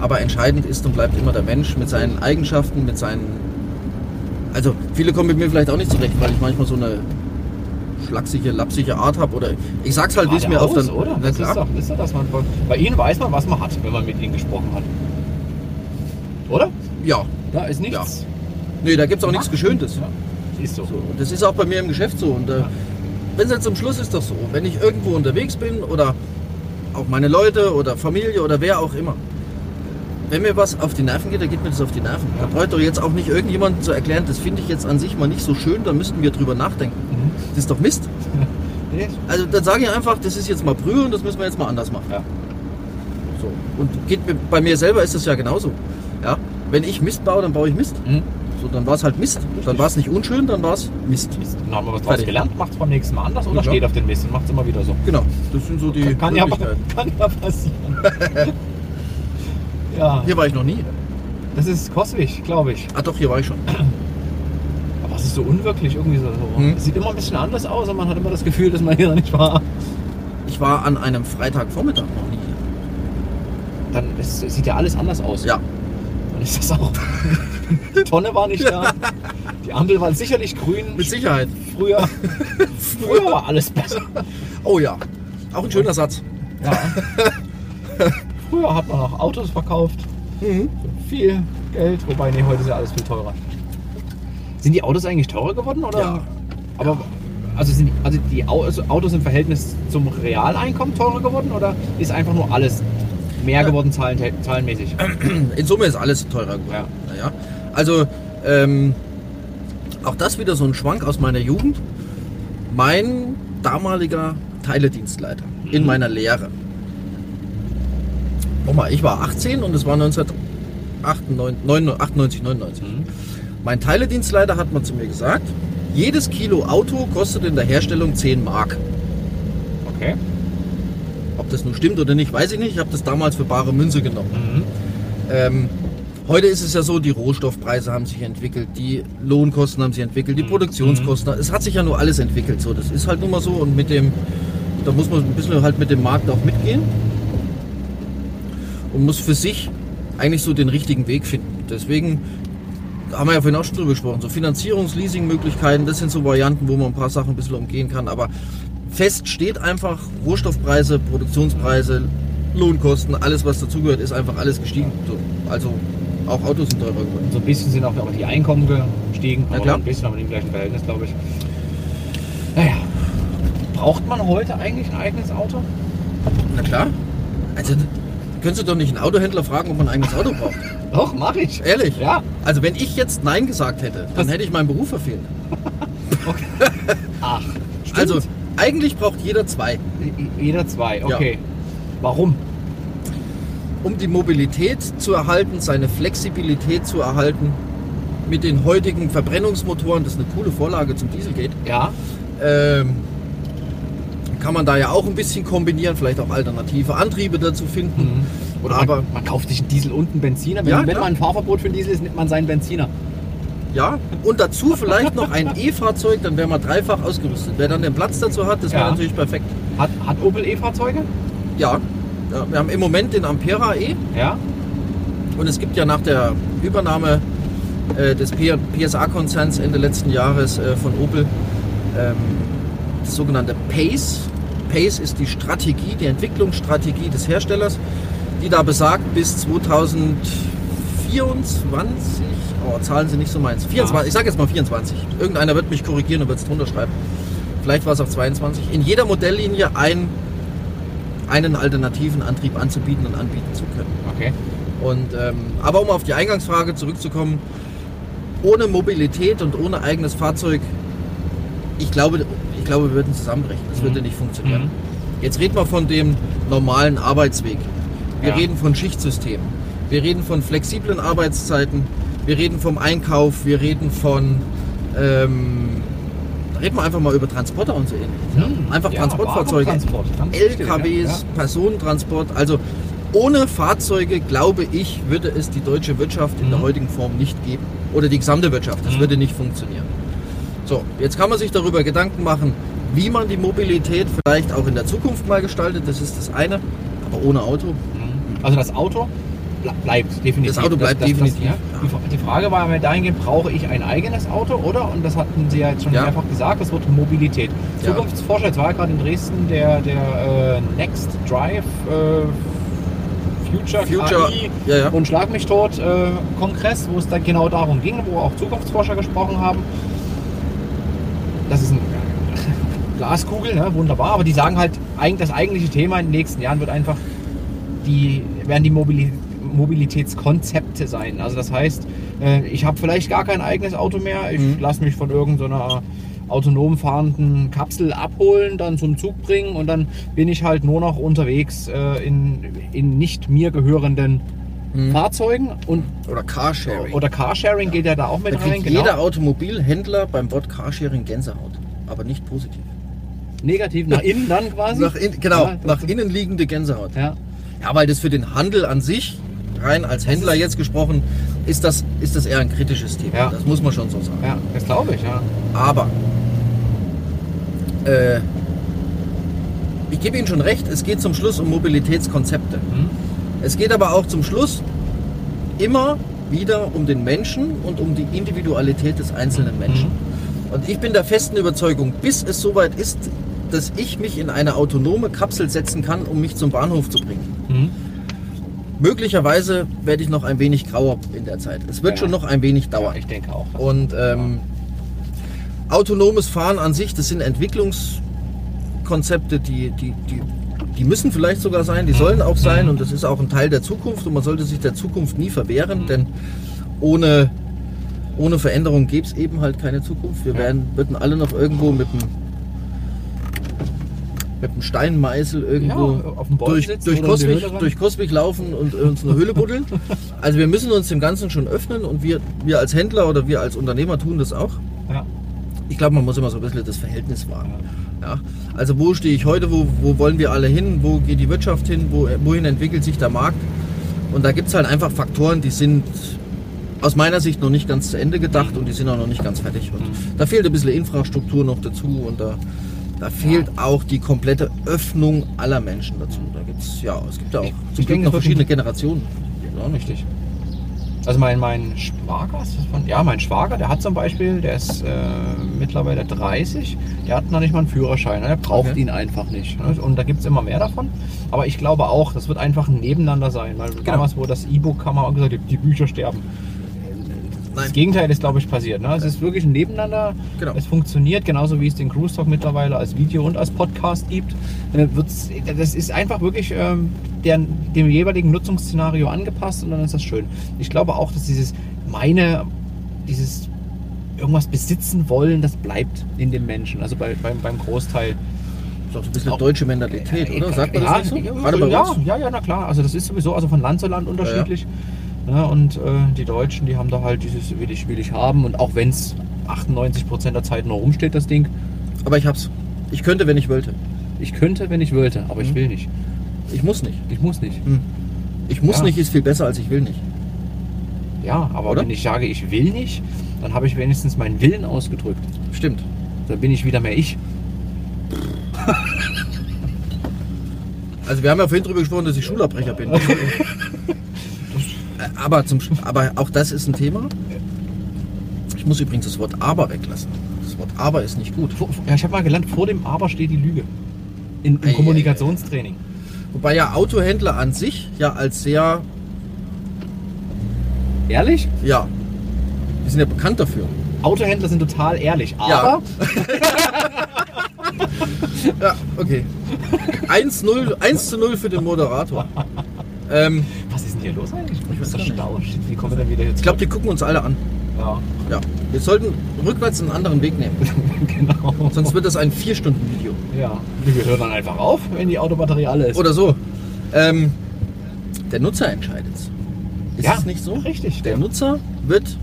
Aber entscheidend ist und bleibt immer der Mensch mit seinen Eigenschaften, mit seinen. Also viele kommen mit mir vielleicht auch nicht zurecht, weil ich manchmal so eine schlachsige, lapsige Art habe oder ich sag's halt, wie es mir auf dann, oder? Na Das klar. ist doch, ist doch das man Bei Ihnen weiß man, was man hat, wenn man mit Ihnen gesprochen hat. Oder? Ja, Da ist nichts. Nee, da gibt's auch nichts Geschöntes. Ja. Ist so. So, und das ist auch bei mir im Geschäft so. Und äh, wenn es jetzt zum Schluss ist doch so, wenn ich irgendwo unterwegs bin oder auch meine Leute oder Familie oder wer auch immer, wenn mir was auf die Nerven geht, dann geht mir das auf die Nerven. Da braucht doch jetzt auch nicht irgendjemand zu erklären, das finde ich jetzt an sich mal nicht so schön, da müssten wir drüber nachdenken. Mhm. Das ist doch Mist. Also dann sage ich einfach, das ist jetzt mal Brühe und das müssen wir jetzt mal anders machen. Ja. So. Und geht mir, bei mir selber ist das ja genauso. Ja? Wenn ich Mist baue, dann baue ich Mist. Mhm. So, dann war es halt Mist. Dann war es nicht unschön, dann war es Mist. Mist. Dann haben wir was draus gelernt, macht es beim nächsten Mal anders oder Ja. steht auf den Mist und macht es immer wieder so. Genau, das sind so die Kann ja, Möglichkeiten. kann ja passieren. ja, Hier war ich noch nie. das ist Coswig, glaube ich. Ah doch, hier war ich schon. Aber es ist so unwirklich irgendwie so. Hm. Es sieht immer ein bisschen anders aus und man hat immer das Gefühl, dass man hier noch nicht war. Ich war an einem Freitagvormittag noch nie hier. Dann es sieht ja alles anders aus. Ja, Dann ist das auch. Die Tonne war nicht da. Die Ampel war sicherlich grün. mit Sicherheit. Früher, früher war alles besser. Oh ja, auch ein schöner Satz. Ja. Früher hat man noch Autos verkauft. Mhm. Viel Geld. Wobei, nee, heute ist ja alles viel teurer. Sind die Autos eigentlich teurer geworden? Oder? Ja. Aber also sind die, also die also Autos im Verhältnis zum Realeinkommen teurer geworden oder ist einfach nur alles mehr geworden zahlen, zahlenmäßig? In Summe ist alles teurer geworden. Ja. Naja. Also, ähm, auch das wieder so ein Schwank aus meiner Jugend. Mein damaliger Teiledienstleiter in meiner Lehre. Nochmal, ich war 18 und es war 1998, 99. Mhm. Mein Teiledienstleiter hat mal zu mir gesagt, jedes Kilo Auto kostet in der Herstellung 10 Mark. Okay. Ob das nun stimmt oder nicht, weiß ich nicht. Ich habe das damals für bare Münze genommen. Mhm. Ähm, heute ist es ja so, die Rohstoffpreise haben sich entwickelt, die Lohnkosten haben sich entwickelt, die Mhm. Produktionskosten. Es hat sich ja nur alles entwickelt. So, das ist halt nun mal so und mit dem, da muss man ein bisschen halt mit dem Markt auch mitgehen und muss für sich eigentlich so den richtigen Weg finden. Deswegen haben wir ja vorhin auch schon drüber gesprochen. So Finanzierungs-, Leasing-Möglichkeiten, das sind so Varianten, wo man ein paar Sachen ein bisschen umgehen kann. Aber fest steht einfach, Rohstoffpreise, Produktionspreise, Lohnkosten, alles was dazugehört, ist einfach alles gestiegen. So, also auch Autos sind teurer geworden. So ein bisschen sind auch aber die Einkommen gestiegen. Ja, klar. Ein bisschen, aber im gleichen Verhältnis, glaube ich. Naja. Braucht man heute eigentlich ein eigenes Auto? Na klar. Also könntest du doch nicht einen Autohändler fragen, ob man ein eigenes Auto braucht. Doch, mache ich. Ehrlich? Ja. Also wenn ich jetzt Nein gesagt hätte, dann Was? hätte ich meinen Beruf verfehlt. Ach, stimmt. Also eigentlich braucht jeder zwei. jeder zwei, okay. Warum? Um die Mobilität zu erhalten, seine Flexibilität zu erhalten. Mit den heutigen Verbrennungsmotoren, das ist eine coole Vorlage zum Dieselgate, Ja. ähm, kann man da ja auch ein bisschen kombinieren, vielleicht auch alternative Antriebe dazu finden. Mhm. Oder Aber- man, man kauft sich einen Diesel und einen Benziner. Wenn, Ja, wenn man ein Fahrverbot für einen Diesel ist, nimmt man seinen Benziner. Ja, und dazu vielleicht noch ein E-Fahrzeug, dann wäre man dreifach ausgerüstet. Wer dann den Platz dazu hat, das wäre Ja. natürlich perfekt. Hat, hat Opel E-Fahrzeuge? Ja. Wir haben im Moment den Ampera E. Ja. und es gibt ja nach der Übernahme äh, des PSA-Konzerns Ende letzten Jahres äh, von Opel ähm, das sogenannte PACE. PACE ist die Strategie, die Entwicklungsstrategie des Herstellers, die da besagt, bis 2024, oh, Zahlen sind nicht so meins, 24, ich sage jetzt mal 24, irgendeiner wird mich korrigieren und wird es drunter schreiben, vielleicht war es auch 22, in jeder Modelllinie ein, einen alternativen Antrieb anzubieten und anbieten zu können. Okay. Und, ähm, aber um auf die Eingangsfrage zurückzukommen, ohne Mobilität und ohne eigenes Fahrzeug, ich glaube, ich glaube wir würden zusammenbrechen. Das Mhm. würde nicht funktionieren. Mhm. Jetzt reden wir von dem normalen Arbeitsweg. Wir Ja. reden von Schichtsystemen. Wir reden von flexiblen Arbeitszeiten. Wir reden vom Einkauf. Wir reden von. Ähm, reden wir einfach mal über Transporter und so ähnliches. Ja? Hm. Einfach Ja, Transportfahrzeuge. Wichtig, LKWs, ja. Personentransport. Also ohne Fahrzeuge, glaube ich, würde es die deutsche Wirtschaft in der Mhm. heutigen Form nicht geben. Oder die gesamte Wirtschaft. Das Mhm. würde nicht funktionieren. So, jetzt kann man sich darüber Gedanken machen, wie man die Mobilität vielleicht auch in der Zukunft mal gestaltet. Das ist das eine. Aber ohne Auto. Mhm. Also das Auto bleibt definitiv. Das Auto bleibt definitiv, ja. Die, die Frage war ja dahingehend, brauche ich ein eigenes Auto oder? Und das hatten Sie ja jetzt schon Ja. mehrfach gesagt, das wird Mobilität. Zukunftsforscher, jetzt war ja gerade in Dresden der, der äh, Next Drive äh, Future, Future, KI ja, ja. und Schlag mich tot äh, Kongress, wo es dann genau darum ging, wo auch Zukunftsforscher gesprochen haben. Das ist eine Glaskugel, ne? wunderbar, aber die sagen halt, das eigentliche Thema in den nächsten Jahren wird einfach die werden die Mobili Mobilitätskonzepte sein. Also das heißt, äh, ich habe vielleicht gar kein eigenes Auto mehr, ich Mhm. lasse mich von irgendeiner autonom fahrenden Kapsel abholen, dann zum Zug bringen und dann bin ich halt nur noch unterwegs äh, in, in nicht mir gehörenden Mhm. Fahrzeugen und Oder Carsharing. oder Carsharing geht ja da auch mit da rein. kriegt jeder Automobilhändler beim Wort Carsharing Gänsehaut. Aber nicht positiv. Negativ nach innen dann quasi. Nach in, genau, Ja, nach innen liegende Gänsehaut. ja. Ja, weil das für den Handel an sich, rein als Händler jetzt gesprochen, ist das, ist das eher ein kritisches Thema. Ja. Das muss man schon so sagen. ja, das glaube ich, ja. Aber äh, ich gebe Ihnen schon recht, es geht zum Schluss um Mobilitätskonzepte. Hm? Es geht aber auch zum Schluss immer wieder um den Menschen und um die Individualität des einzelnen Menschen. Und ich bin der festen Überzeugung, bis es soweit ist, dass ich mich in eine autonome Kapsel setzen kann, um mich zum Bahnhof zu bringen. Hm? Möglicherweise werde ich noch ein wenig grauer in der Zeit. Es wird Ja. schon noch ein wenig Ja, dauern. ich denke auch. Und ähm, autonomes Fahren an sich, das sind Entwicklungskonzepte, die, die, die, die müssen vielleicht sogar sein, die sollen auch sein und das ist auch ein Teil der Zukunft und man sollte sich der Zukunft nie verwehren, denn ohne, ohne Veränderung gäbe es eben halt keine Zukunft. Wir Ja. werden, würden alle noch irgendwo mit dem mit einem Steinmeißel irgendwo Ja, auf dem Baum durch, durch, rein. durch Coswig laufen und uns eine Höhle buddeln. Also wir müssen uns dem Ganzen schon öffnen und wir, wir als Händler oder wir als Unternehmer tun das auch. Ja. Ich glaube, man muss immer so ein bisschen das Verhältnis wahren. Ja? Also wo stehe ich heute, wo, wo wollen wir alle hin, wo geht die Wirtschaft hin, wo, wohin entwickelt sich der Markt? Und da gibt es halt einfach Faktoren, die sind aus meiner Sicht noch nicht ganz zu Ende gedacht und die sind auch noch nicht ganz fertig. Und da fehlt ein bisschen Infrastruktur noch dazu und da, da fehlt auch die komplette Öffnung aller Menschen dazu. Da gibt's ja, es gibt ja auch Ich- zum ich Glück noch verschiedene Generationen. Ja, richtig. Also mein, mein Schwager, von, ja, mein Schwager, der hat zum Beispiel, der ist äh, mittlerweile 30, der hat noch nicht mal einen Führerschein, ne? er braucht Okay. ihn einfach nicht. Ne? Und da gibt es immer mehr davon. Aber ich glaube auch, das wird einfach ein Nebeneinander sein, weil Genau. damals, wo das E-Book kam, auch gesagt, die Bücher sterben. Das Nein, Gegenteil ist, glaube ich, passiert. Ne? Es ist wirklich ein Nebeneinander. Genau. Es funktioniert, genauso wie es den Cruise Talk mittlerweile als Video und als Podcast gibt. Äh, das ist einfach wirklich ähm, der, dem jeweiligen Nutzungsszenario angepasst und dann ist das schön. Ich glaube auch, dass dieses meine, dieses irgendwas besitzen wollen, das bleibt in dem Menschen. Also bei, beim, beim Großteil. ist auch so ein bisschen deutsche Mentalität, oder? Sagt man ja, das nicht so? Ja, ja, ja, na klar. Also das ist sowieso also von Land zu Land unterschiedlich. Ja, und äh, die Deutschen, die haben da halt dieses will ich, will ich haben. Und auch wenn es 98% der Zeit nur rumsteht, das Ding. Aber ich hab's. Ich könnte, wenn ich wollte. Ich könnte, wenn ich wollte, aber ich Mhm. will nicht. Ich muss nicht. Ich muss nicht. Ich muss Ja. nicht ist viel besser als ich will nicht. Ja, aber Oder? wenn ich sage, ich will nicht, dann habe ich wenigstens meinen Willen ausgedrückt. Stimmt. Dann bin ich wieder mehr ich. Also wir haben ja vorhin drüber gesprochen, dass ich Schulabbrecher bin. Aber, zum, aber auch das ist ein Thema. Ich muss übrigens das Wort aber weglassen. Das Wort aber ist nicht gut. Ja, ich habe mal gelernt, vor dem Aber steht die Lüge. In, Ei, ei, Im Kommunikationstraining. Wobei ja Autohändler an sich ja als sehr, Ehrlich? ja, die sind ja bekannt dafür. Autohändler sind total ehrlich, Ja. aber Ja, okay. 1-0, 1 zu 0 für den Moderator. Ähm, denn hier los eigentlich? Ich. Stau? Shit, Wie kommen wir denn wieder jetzt? ich glaube, die gucken uns alle an. ja, Ja. Wir sollten rückwärts einen anderen Weg nehmen. genau. Sonst wird das ein 4-Stunden-Video. Ja, wir hören dann einfach auf, wenn die Autobatterie alle ist. Oder so. Ähm, der Nutzer entscheidet Ist ja, es nicht so? Richtig. Der Nutzer wird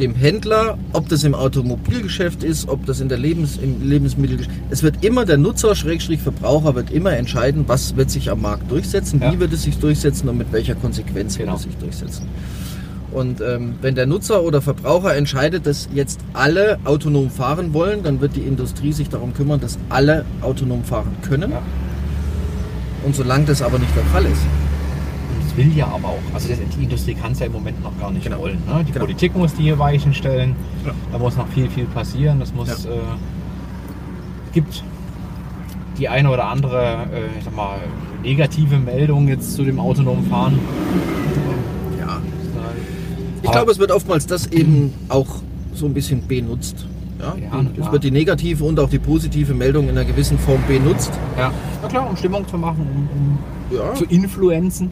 dem Händler, ob das im Automobilgeschäft ist, ob das in der Lebens, im Lebensmittelgeschäft, es wird immer der Nutzer, Schrägstrich Verbraucher, wird immer entscheiden, was wird sich am Markt durchsetzen, Ja. wie wird es sich durchsetzen und mit welcher Konsequenz Genau. wird es sich durchsetzen. Und ähm, wenn der Nutzer oder Verbraucher entscheidet, dass jetzt alle autonom fahren wollen, dann wird die Industrie sich darum kümmern, dass alle autonom fahren können. Ja. Und solange das aber nicht der Fall ist, das will ja aber auch. Also das, die Industrie kann es ja im Moment noch gar nicht Genau. wollen. Ne? Die Genau. Politik muss die hier Weichen stellen. Ja. Da muss noch viel, viel passieren. Das muss. Ja. Äh, gibt die eine oder andere, äh, ich sag mal, negative Meldung jetzt zu dem autonomen Fahren. ja, Ich Aber- glaube, es wird oftmals das eben auch so ein bisschen benutzt. Ja? Ja, es wird die negative und auch die positive Meldung in einer gewissen Form benutzt. Ja. Na klar, um Stimmung zu machen, um, Ja. um zu influenzen.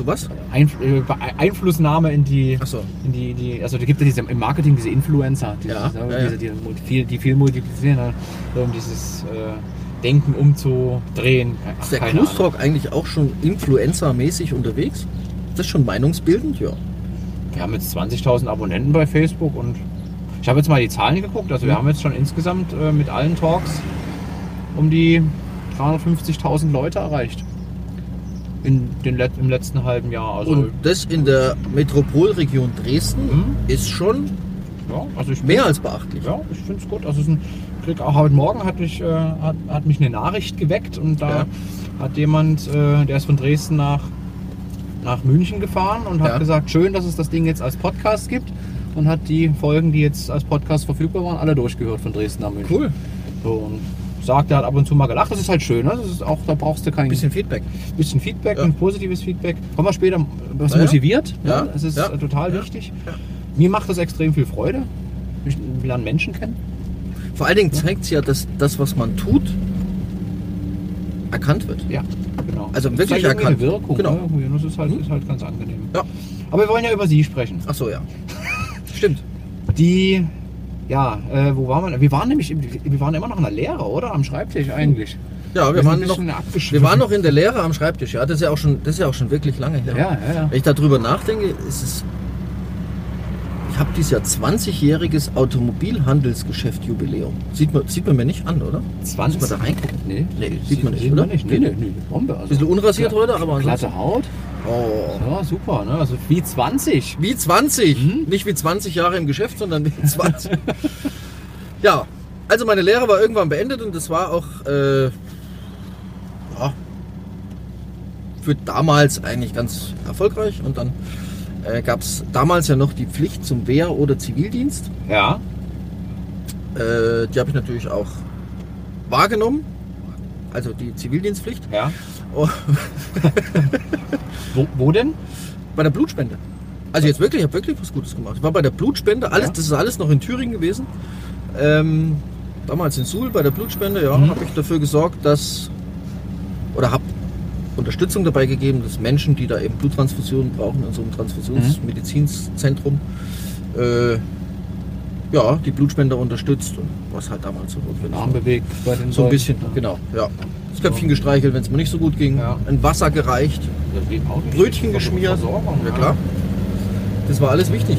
Zu was? Einf äh, Einflussnahme in die, Ach so. in die, die, also da gibt es diese, im Marketing diese Influencer, diese, Ja, diese, ja, die, viel, die viel multiplizieren, ne? um dieses äh, Denken umzudrehen. Ach, Ist der keine Cruise Ahnung. Talk eigentlich auch schon influencer-mäßig unterwegs? Ist das schon meinungsbildend? Ja. Wir haben jetzt 20.000 Abonnenten bei Facebook und ich habe jetzt mal die Zahlen geguckt. Also wir Mhm. haben jetzt schon insgesamt äh, mit allen Talks um die 350.000 Leute erreicht. In den Let im letzten halben Jahr. Also, Und das in der Metropolregion Dresden Mhm. ist schon ja, also ich mehr als beachtlich. Ja, ich finde es gut. Also es ist ein, krieg auch heute Morgen hat mich, äh, hat, hat mich eine Nachricht geweckt und da Ja. hat jemand, äh, der ist von Dresden nach, nach München gefahren und hat Ja. gesagt, schön, dass es das Ding jetzt als Podcast gibt und hat die Folgen, die jetzt als Podcast verfügbar waren, alle durchgehört von Dresden nach München. Cool. So, und sagt, er hat ab und zu mal gelacht. Das ist halt schön. Ne? Das ist auch, da brauchst du kein Bisschen Feedback. bisschen Feedback, Ja. ein positives Feedback. Kommen wir später, was ja. motiviert. Ja. Das ist total wichtig. Mir macht das extrem viel Freude. Ich lerne Menschen kennen. Vor allen Dingen zeigt es ja, dass das, was man tut, erkannt wird. Ja, genau. Also wirklich erkannt. Eine Wirkung, Genau. ne? Das ist halt, ist halt ganz angenehm. Ja. Aber wir wollen ja über Sie sprechen. Ach so, ja. Stimmt. Die, ja, äh, wo waren wir? Wir waren nämlich, im- wir waren immer noch in der Lehre, oder? Am Schreibtisch eigentlich. Ja, wir sind waren noch, wir waren noch in der Lehre am Schreibtisch. Ja, das ist ja auch schon, das ist ja auch schon wirklich lange her. Ja, ja, ja. Wenn ich darüber nachdenke, ist es. Ich habe dieses Jahr 20-jähriges Automobilhandelsgeschäft Jubiläum. Sieht man, sieht man mir nicht an, oder? 20. Muss man da reingucken? Nee, Nee, sieht man nicht, sieht oder? Man nicht. Nee, nee, nee, Bombe. Also, Bisschen unrasiert heute, aber glatte Haut. Oh. Ja, super, ne? Also wie 20. Wie 20. Mhm. Nicht wie 20 Jahre im Geschäft, sondern wie 20. ja, also meine Lehre war irgendwann beendet und das war auch äh, ja, für damals eigentlich ganz erfolgreich. Und dann äh, gab es damals ja noch die Pflicht zum Wehr- oder Zivildienst. Ja. Äh, die habe ich natürlich auch wahrgenommen. Also die Zivildienstpflicht. Ja. Oh, Wo, wo denn? bei der Blutspende. Also jetzt wirklich, ich habe wirklich was Gutes gemacht. Ich war bei der Blutspende, alles, Ja. das ist alles noch in Thüringen gewesen. Ähm, damals in Suhl bei der Blutspende, ja, Mhm. habe ich dafür gesorgt, dass oder habe Unterstützung dabei gegeben, dass Menschen, die da eben Bluttransfusionen brauchen, in so einem Transfusionsmedizinzentrum, äh, ja, die Blutspender unterstützt und was halt damals so war. Arm bewegt bei den So ein bisschen, genau, ja. Das Köpfchen gestreichelt, wenn es mir nicht so gut ging. Ja. Ein Wasser gereicht. Brötchen geschmiert. Versorgung, Ja klar. Das war alles wichtig.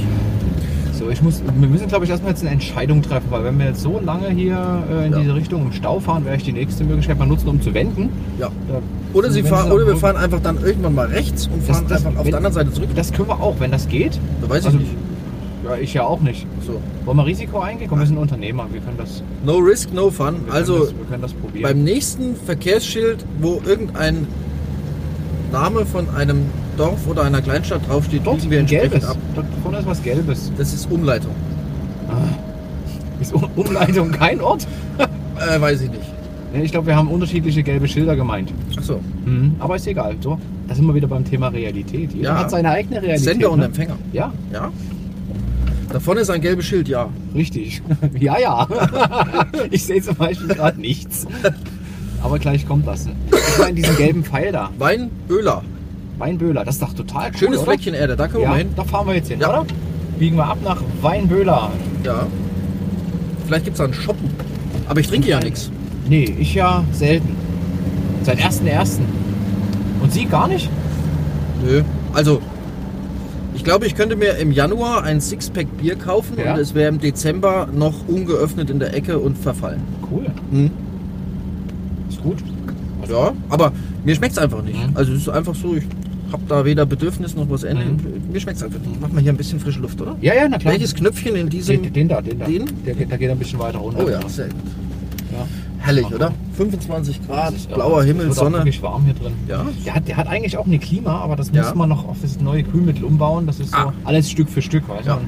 So, ich muss, wir müssen, glaube ich, erstmal jetzt eine Entscheidung treffen, weil wenn wir jetzt so lange hier äh, in Ja. diese Richtung im Stau fahren, werde ich die nächste Möglichkeit mal nutzen, um zu wenden. Ja. Da, Oder, sie wenn fahren, dann oder wir fahren einfach dann irgendwann mal rechts und Das- fahren das- einfach auf wenn- der anderen Seite zurück. Das können wir auch, wenn das geht. Da weiß ich Also, nicht. Ja, ich ja auch nicht. So. Wollen wir Risiko eingehen? Komm, wir sind Unternehmer. Wir können das, No risk, no fun. wir Also können das, wir können das probieren. beim nächsten Verkehrsschild, wo irgendein Name von einem Dorf oder einer Kleinstadt draufsteht, Dort, wir entsprechend gelbes. ab. Dort vorne ist was Gelbes. Das ist Umleitung. Ist Um- Umleitung kein Ort? Äh, weiß ich nicht. Nee, ich glaube, wir haben unterschiedliche gelbe Schilder gemeint. Achso. Mhm. Aber ist egal. So, da sind wir wieder beim Thema Realität. Jeder Ja. hat seine eigene Realität. Sender und ne? Empfänger. Ja, Ja. Da vorne ist ein gelbes Schild, ja. richtig. ja, ja. ich sehe zum Beispiel gerade nichts. Aber gleich kommt das. Ich meine, diesen gelben Pfeil da. Weinböhler. Weinböhler, das ist doch total cool, Schönes oder? Fleckchen Erde, da können wir Ja, mal hin. da fahren wir jetzt hin, Ja. oder? Biegen wir ab nach Weinböhler. Ja. Vielleicht gibt es da einen Shoppen. Aber ich trinke ja nichts. Nee, ich ja selten. Seit 1.1. Und Sie gar nicht? Nö. Also, ich glaube, ich könnte mir im Januar ein Sixpack Bier kaufen Ja. und es wäre im Dezember noch ungeöffnet in der Ecke und verfallen. Cool. Hm. Ist gut. Ja, aber mir schmeckt es einfach nicht. Mhm. Also es ist einfach so, ich habe da weder Bedürfnis noch was ähnliches. Mhm. Mir schmeckt es einfach nicht. Mach mal hier ein bisschen frische Luft, oder? Ja, ja, na klar. Welches Knöpfchen in diesem... Den, den da, den da. Den? Der, geht- der geht ein bisschen weiter runter. Oh ja, sehr gut. Ja. Herrlich, oder? wir. 25 Grad, ja, blauer Himmel, wird Sonne. wirklich warm hier drin. Ja, Der hat, der hat eigentlich auch eine Klima, aber das Ja. muss man noch auf das neue Kühlmittel umbauen. Das ist so Ah. alles Stück für Stück, weißt Ja. du?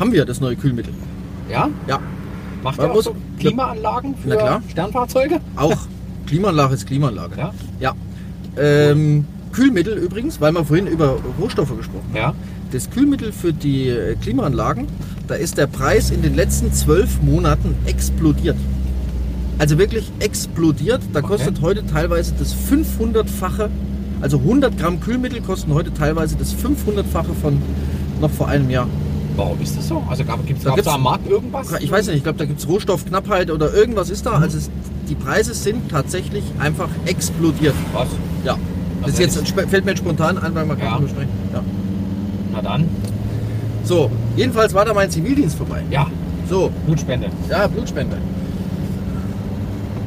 haben wir das neue Kühlmittel. Ja? Ja, Macht Man ihr auch so Klimaanlagen für. Sternfahrzeuge? auch Klimaanlage ist Klimaanlage. Ja. Ja. Ähm, Kühlmittel übrigens, weil wir vorhin über Rohstoffe gesprochen haben. Ja. Das Kühlmittel für die äh, Klimaanlagen, da ist der Preis in den letzten zwölf Monaten explodiert. Also wirklich explodiert. Da Okay. kostet heute teilweise das 500-fache, also 100 Gramm Kühlmittel kosten heute teilweise das 500-fache von noch vor einem Jahr. Warum ist das so? Also gibt es Da da, am Markt irgendwas? Ich weiß nicht, ich glaube, da gibt es Rohstoffknappheit oder irgendwas ist da. Also es, die Preise sind tatsächlich einfach explodiert. Was? Ja. Das ist Also jetzt, fällt mir jetzt spontan an, weil man Ja. kann drüber sprechen. Ja. Na dann. So, jedenfalls war da mein Zivildienst vorbei. Ja, So, Blutspende. ja, Blutspende.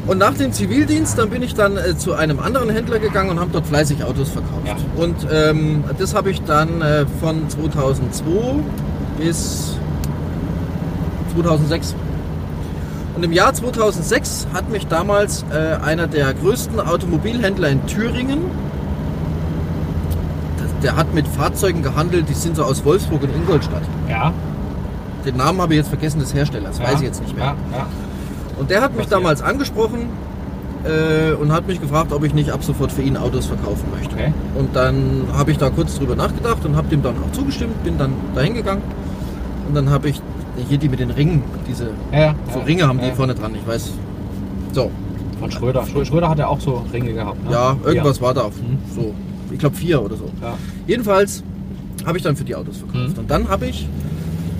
Und nach dem Zivildienst, dann bin ich dann äh, zu einem anderen Händler gegangen und habe dort fleißig Autos verkauft. Ja. Und ähm, das habe ich dann äh, von 2002 bis 2006. Und im Jahr 2006 hat mich damals äh, einer der größten Automobilhändler in Thüringen, der hat mit Fahrzeugen gehandelt, die sind so aus Wolfsburg und Ingolstadt. Ja. Den Namen habe ich jetzt vergessen des Herstellers, ja. weiß ich jetzt nicht mehr. Ja, ja. Und der hat mich Passiert. damals angesprochen äh, und hat mich gefragt, ob ich nicht ab sofort für ihn Autos verkaufen möchte. Okay. Und dann habe ich da kurz drüber nachgedacht und habe dem dann auch zugestimmt, bin dann dahin gegangen und dann habe ich hier die mit den Ringen, diese Ja, so Ringe haben die vorne dran, ich weiß. So, Von Schröder. Schrö- Schröder hat ja auch so Ringe gehabt. Ne? ja, irgendwas war da. Mhm. So, ich glaube vier oder so. Ja. Jedenfalls habe ich dann für die Autos verkauft. Mhm. Und dann habe ich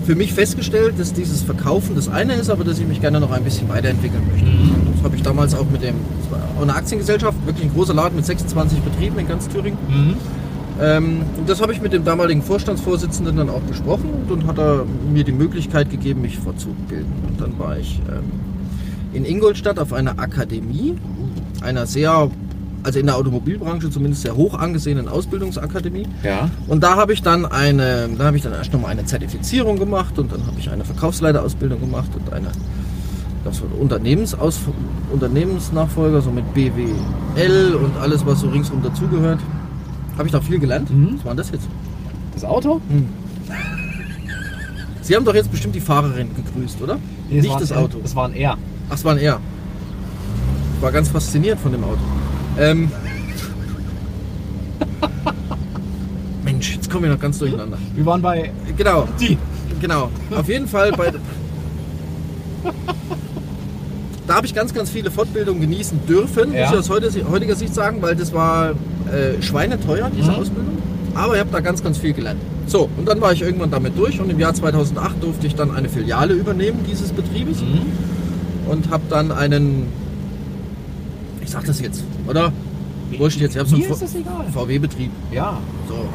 für mich festgestellt, dass dieses Verkaufen das eine ist, aber dass ich mich gerne noch ein bisschen weiterentwickeln möchte. Das habe ich damals auch mit dem, das war auch eine Aktiengesellschaft, wirklich ein großer Laden mit 26 Betrieben in ganz Thüringen. Mhm. Ähm, und das habe ich mit dem damaligen Vorstandsvorsitzenden dann auch besprochen und dann hat er mir die Möglichkeit gegeben, mich fortzubilden. Und dann war ich ähm, in Ingolstadt auf einer Akademie, einer sehr, also in der Automobilbranche zumindest sehr hoch angesehenen Ausbildungsakademie. Ja. Und da habe ich dann eine, da habe ich dann erst nochmal eine Zertifizierung gemacht und dann habe ich eine Verkaufsleiterausbildung gemacht und eine das Unternehmensaus Unternehmensnachfolger, so mit BWL und alles, was so ringsum dazugehört. Habe ich da viel gelernt. Mhm. Was war denn das jetzt? Das Auto? Sie haben doch jetzt bestimmt die Fahrerin gegrüßt, oder? Nee, Nicht das Auto. Das war ein R. Ach, es war ein R. Ich war ganz fasziniert von dem Auto. Ähm. Mensch, jetzt kommen wir noch ganz durcheinander. Wir waren bei Genau, die. genau. Auf jeden Fall bei. Da habe ich ganz, ganz viele Fortbildungen genießen dürfen, Ja. muss ich aus heutiger Sicht sagen, weil das war äh, schweineteuer, diese Mhm. Ausbildung. Aber ich habe da ganz, ganz viel gelernt. So, und dann war ich irgendwann damit durch und im Jahr 2008 durfte ich dann eine Filiale übernehmen dieses Betriebes Mhm. und habe dann einen, ich sag das jetzt, oder? Wurscht jetzt, ich habe so Mir ist das egal. VW-Betrieb. Ja. So,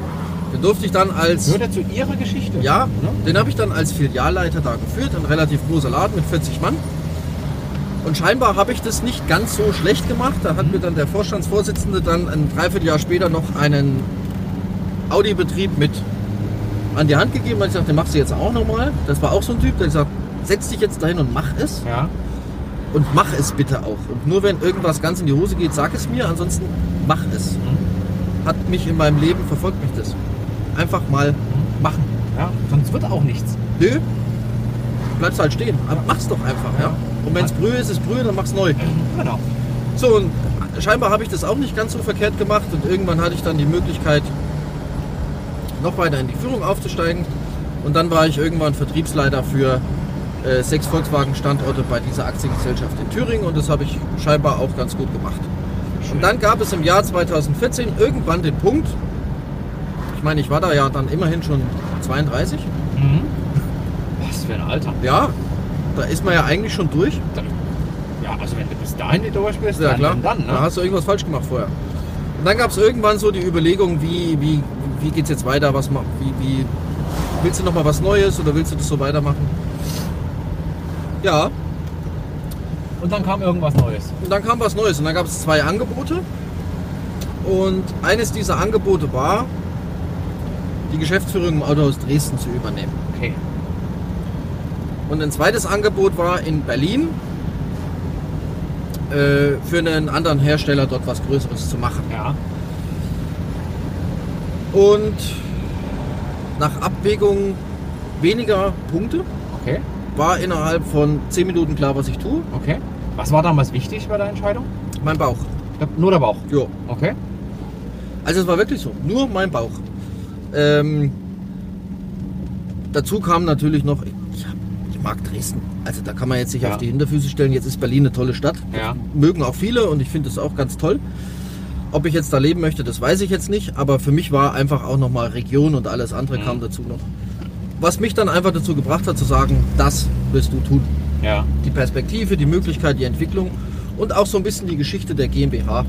den durfte ich dann als, Gehört ja zu Ihrer Geschichte. ja, Ne? den habe ich dann als Filialleiter da geführt, ein relativ großer Laden mit 40 Mann. Und scheinbar habe ich das nicht ganz so schlecht gemacht. Da hat mir dann der Vorstandsvorsitzende dann ein Dreivierteljahr später noch einen Audi-Betrieb mit an die Hand gegeben. Und ich sagte, den machst du jetzt auch nochmal. Das war auch so ein Typ, der gesagt setz dich jetzt dahin und mach es. Ja. Und mach es bitte auch. Und nur wenn irgendwas ganz in die Hose geht, sag es mir. Ansonsten mach es. Hat mich in meinem Leben, verfolgt mich das. Einfach mal machen. ja. Sonst wird auch nichts. Nö, bleibst halt stehen. Aber mach's doch einfach, ja. Und wenn es Brühe ist, ist Brühe, dann mach's neu. Genau. So, und scheinbar habe ich das auch nicht ganz so verkehrt gemacht. Und irgendwann hatte ich dann die Möglichkeit, noch weiter in die Führung aufzusteigen. Und dann war ich irgendwann Vertriebsleiter für äh, sechs Volkswagen-Standorte bei dieser Aktiengesellschaft in Thüringen. Und das habe ich scheinbar auch ganz gut gemacht. Und dann gab es im Jahr 2014 irgendwann den Punkt, ich meine, ich war da ja dann immerhin schon 32. Mhm. Was für ein Alter. Ja, da ist man ja eigentlich schon durch. Ja, also wenn du bis dahin nicht durch bist, Ja dann, klar, dann, dann ne? da hast du irgendwas falsch gemacht vorher. Und dann gab es irgendwann so die Überlegung, wie, wie, wie geht es jetzt weiter, was wie, wie willst du noch mal was Neues oder willst du das so weitermachen? Ja, Und dann kam irgendwas Neues. und dann kam was Neues und dann gab es zwei Angebote und eines dieser Angebote war, die Geschäftsführung im Autohaus Dresden zu übernehmen. Okay. Und ein zweites Angebot war in Berlin äh, für einen anderen Hersteller dort was Größeres zu machen. Ja. Und nach Abwägung weniger Punkte. War innerhalb von 10 Minuten klar, was ich tue. Okay. Was war damals wichtig bei der Entscheidung? Mein Bauch. Nur der Bauch. Jo. Okay. Also es war wirklich so. Nur mein Bauch. Ähm, dazu kam natürlich noch, ich, ich mag Dresden. Also da kann man jetzt nicht Ja. auf die Hinterfüße stellen. Jetzt ist Berlin eine tolle Stadt. Ja. Mögen auch viele und ich finde es auch ganz toll. Ob ich jetzt da leben möchte, das weiß ich jetzt nicht. Aber für mich war einfach auch nochmal Region und alles andere Mhm. kam dazu noch. Was mich dann einfach dazu gebracht hat zu sagen, das wirst du tun. Ja. die Perspektive, die Möglichkeit, die Entwicklung und auch so ein bisschen die Geschichte der GmbH.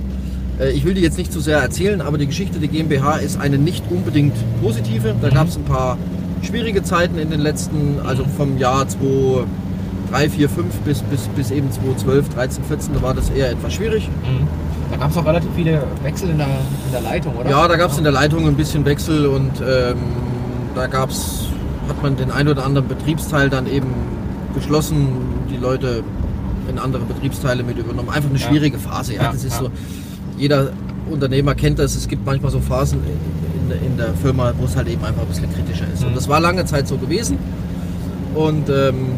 Äh, Ich will die jetzt nicht zu sehr erzählen, aber die Geschichte der GmbH ist eine nicht unbedingt positive. Da gab es ein paar schwierige Zeiten in den letzten, also vom Jahr 2003, 4, 5 bis, bis, bis eben 2012, 13, 14, da war das eher etwas schwierig. Mhm. Da gab es auch relativ viele Wechsel in der, in der Leitung, oder? Ja, da gab es in der Leitung ein bisschen Wechsel und ähm, da gab's, hat man den ein oder anderen Betriebsteil dann eben geschlossen, die Leute in andere Betriebsteile mit übernommen. Einfach eine Ja. schwierige Phase. Ja, das ist so. Jeder Unternehmer kennt das. Es gibt manchmal so Phasen in, in, der Firma, wo es halt eben einfach ein bisschen kritischer ist. Mhm. Und das war lange Zeit so gewesen. Und ähm,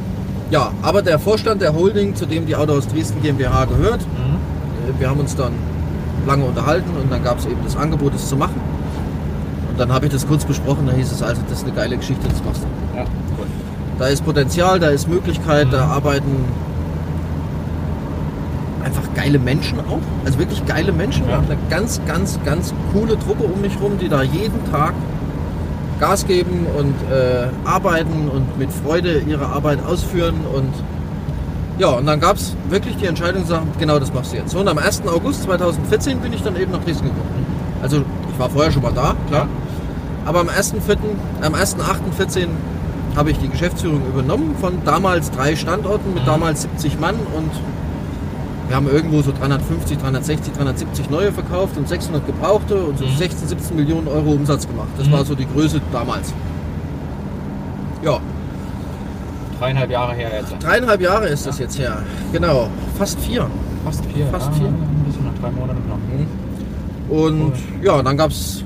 ja, aber der Vorstand der Holding, zu dem die Autohaus Dresden GmbH gehört, Mhm. äh, wir haben uns dann lange unterhalten und dann gab es eben das Angebot, es zu machen. Und dann habe ich das kurz besprochen, da hieß es also, das ist eine geile Geschichte, das machst du. Ja, gut. Da ist Potenzial, da ist Möglichkeit, da Mhm. arbeiten einfach geile Menschen auch. Also wirklich geile Menschen. Ja. Eine ganz, ganz, ganz coole Truppe um mich rum, die da jeden Tag Gas geben und äh, arbeiten und mit Freude ihre Arbeit ausführen und ja, und dann gab es wirklich die Entscheidung, zu sagen, genau das machst du jetzt. So, und am 1. August 2014 bin ich dann eben nach Dresden gekommen. Also ich war vorher schon mal da, klar. Aber am 1.4., am 1.8.14 habe ich die Geschäftsführung übernommen von damals drei Standorten mit damals 70 Mann und wir haben irgendwo so 350, 360, 370 neue verkauft und 600 gebrauchte und so Mhm. 16, 17 Millionen Euro Umsatz gemacht. Das Mhm. war so die Größe damals. Ja, Dreieinhalb Jahre her jetzt. dreieinhalb Jahre ist das jetzt her. Genau, fast vier. Fast vier. Fast vier. Ein bisschen nach drei Monaten noch. Und ja, dann gab es,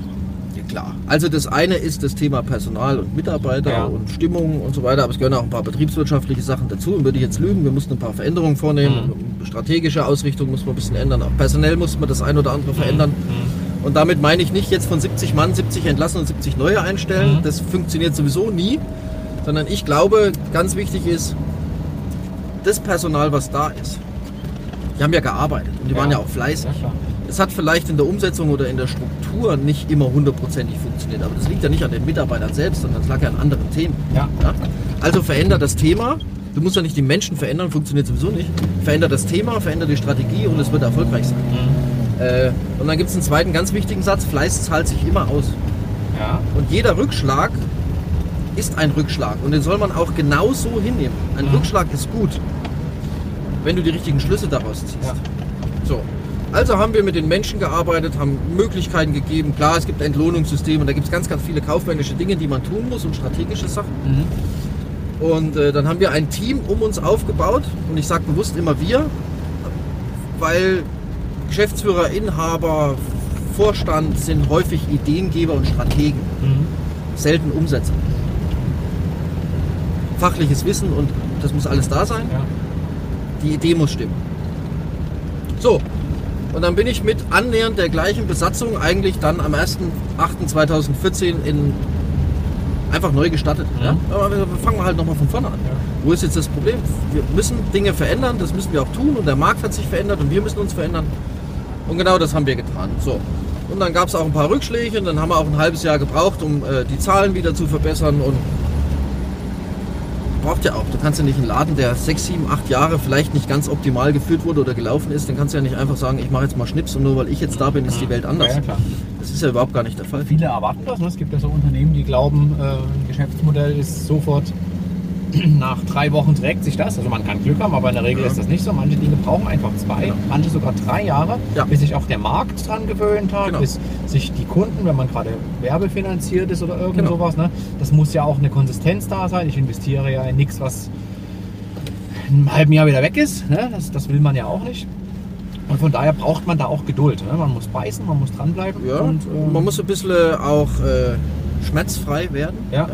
klar, also das eine ist das Thema Personal und Mitarbeiter Ja. und Stimmung und so weiter, aber es gehören auch ein paar betriebswirtschaftliche Sachen dazu. Und würde ich jetzt lügen, wir mussten ein paar Veränderungen vornehmen. Strategische Ausrichtung muss man ein bisschen ändern. Auch personell muss man das ein oder andere verändern. Mhm. Und damit meine ich nicht jetzt von 70 Mann 70 entlassen und 70 neue einstellen. Mhm. Das funktioniert sowieso nie. Sondern ich glaube, ganz wichtig ist, das Personal, was da ist, die haben ja gearbeitet und die waren ja auch fleißig. Ja. Es hat vielleicht in der Umsetzung oder in der Struktur nicht immer hundertprozentig funktioniert, aber das liegt ja nicht an den Mitarbeitern selbst, sondern es lag ja an anderen Themen. Ja. Ja? Also veränder das Thema. Du musst ja nicht die Menschen verändern, funktioniert sowieso nicht. Veränder das Thema, veränder die Strategie und es wird erfolgreich sein. Mhm. Äh, und dann gibt es einen zweiten ganz wichtigen Satz, Fleiß zahlt sich immer aus. Ja. Und jeder Rückschlag ist ein Rückschlag und den soll man auch genauso hinnehmen. Ein Mhm. Rückschlag ist gut, wenn du die richtigen Schlüsse daraus ziehst. Ja. So. Also haben wir mit den Menschen gearbeitet, haben Möglichkeiten gegeben. Klar, es gibt Entlohnungssysteme und da gibt es ganz, ganz viele kaufmännische Dinge, die man tun muss und strategische Sachen. Mhm. Und äh, dann haben wir ein Team um uns aufgebaut und ich sage bewusst immer wir, weil Geschäftsführer, Inhaber, Vorstand sind häufig Ideengeber und Strategen, Mhm. selten Umsetzer. Fachliches Wissen und das muss alles da sein. Ja. Die Idee muss stimmen. So, und dann bin ich mit annähernd der gleichen Besatzung eigentlich dann am 1.8.2014 in einfach neu gestartet. Ja? Aber wir fangen wir halt nochmal von vorne an. Ja. Wo ist jetzt das Problem? Wir müssen Dinge verändern, das müssen wir auch tun und der Markt hat sich verändert und wir müssen uns verändern. Und genau das haben wir getan. So. Und dann gab es auch ein paar Rückschläge und dann haben wir auch ein halbes Jahr gebraucht, um äh, die Zahlen wieder zu verbessern und braucht ja auch. Du kannst ja nicht einen Laden, der sechs, sieben, acht Jahre vielleicht nicht ganz optimal geführt wurde oder gelaufen ist, den kannst du ja nicht einfach sagen, ich mache jetzt mal Schnips und nur weil ich jetzt da bin, ist die Welt anders. Ja. Das ist ja überhaupt gar nicht der Fall. Viele erwarten das. Ne? Es gibt ja so Unternehmen, die glauben, äh, ein Geschäftsmodell ist sofort nach drei Wochen trägt sich das. Also man kann Glück haben, aber in der Regel Ja. ist das nicht so. Manche Dinge brauchen einfach zwei, Genau. manche sogar drei Jahre, Ja. bis sich auch der Markt dran gewöhnt hat, Genau. bis sich die Kunden, wenn man gerade werbefinanziert ist oder irgend Genau. sowas, ne? das muss ja auch eine Konsistenz da sein. Ich investiere ja in nichts, was in einem halben Jahr wieder weg ist. Ne? Das, das will man ja auch nicht. Und von daher braucht man da auch Geduld. Ne? Man muss beißen, man muss dranbleiben. Ja, und, ähm, man muss ein bisschen auch äh, schmerzfrei werden. Ja.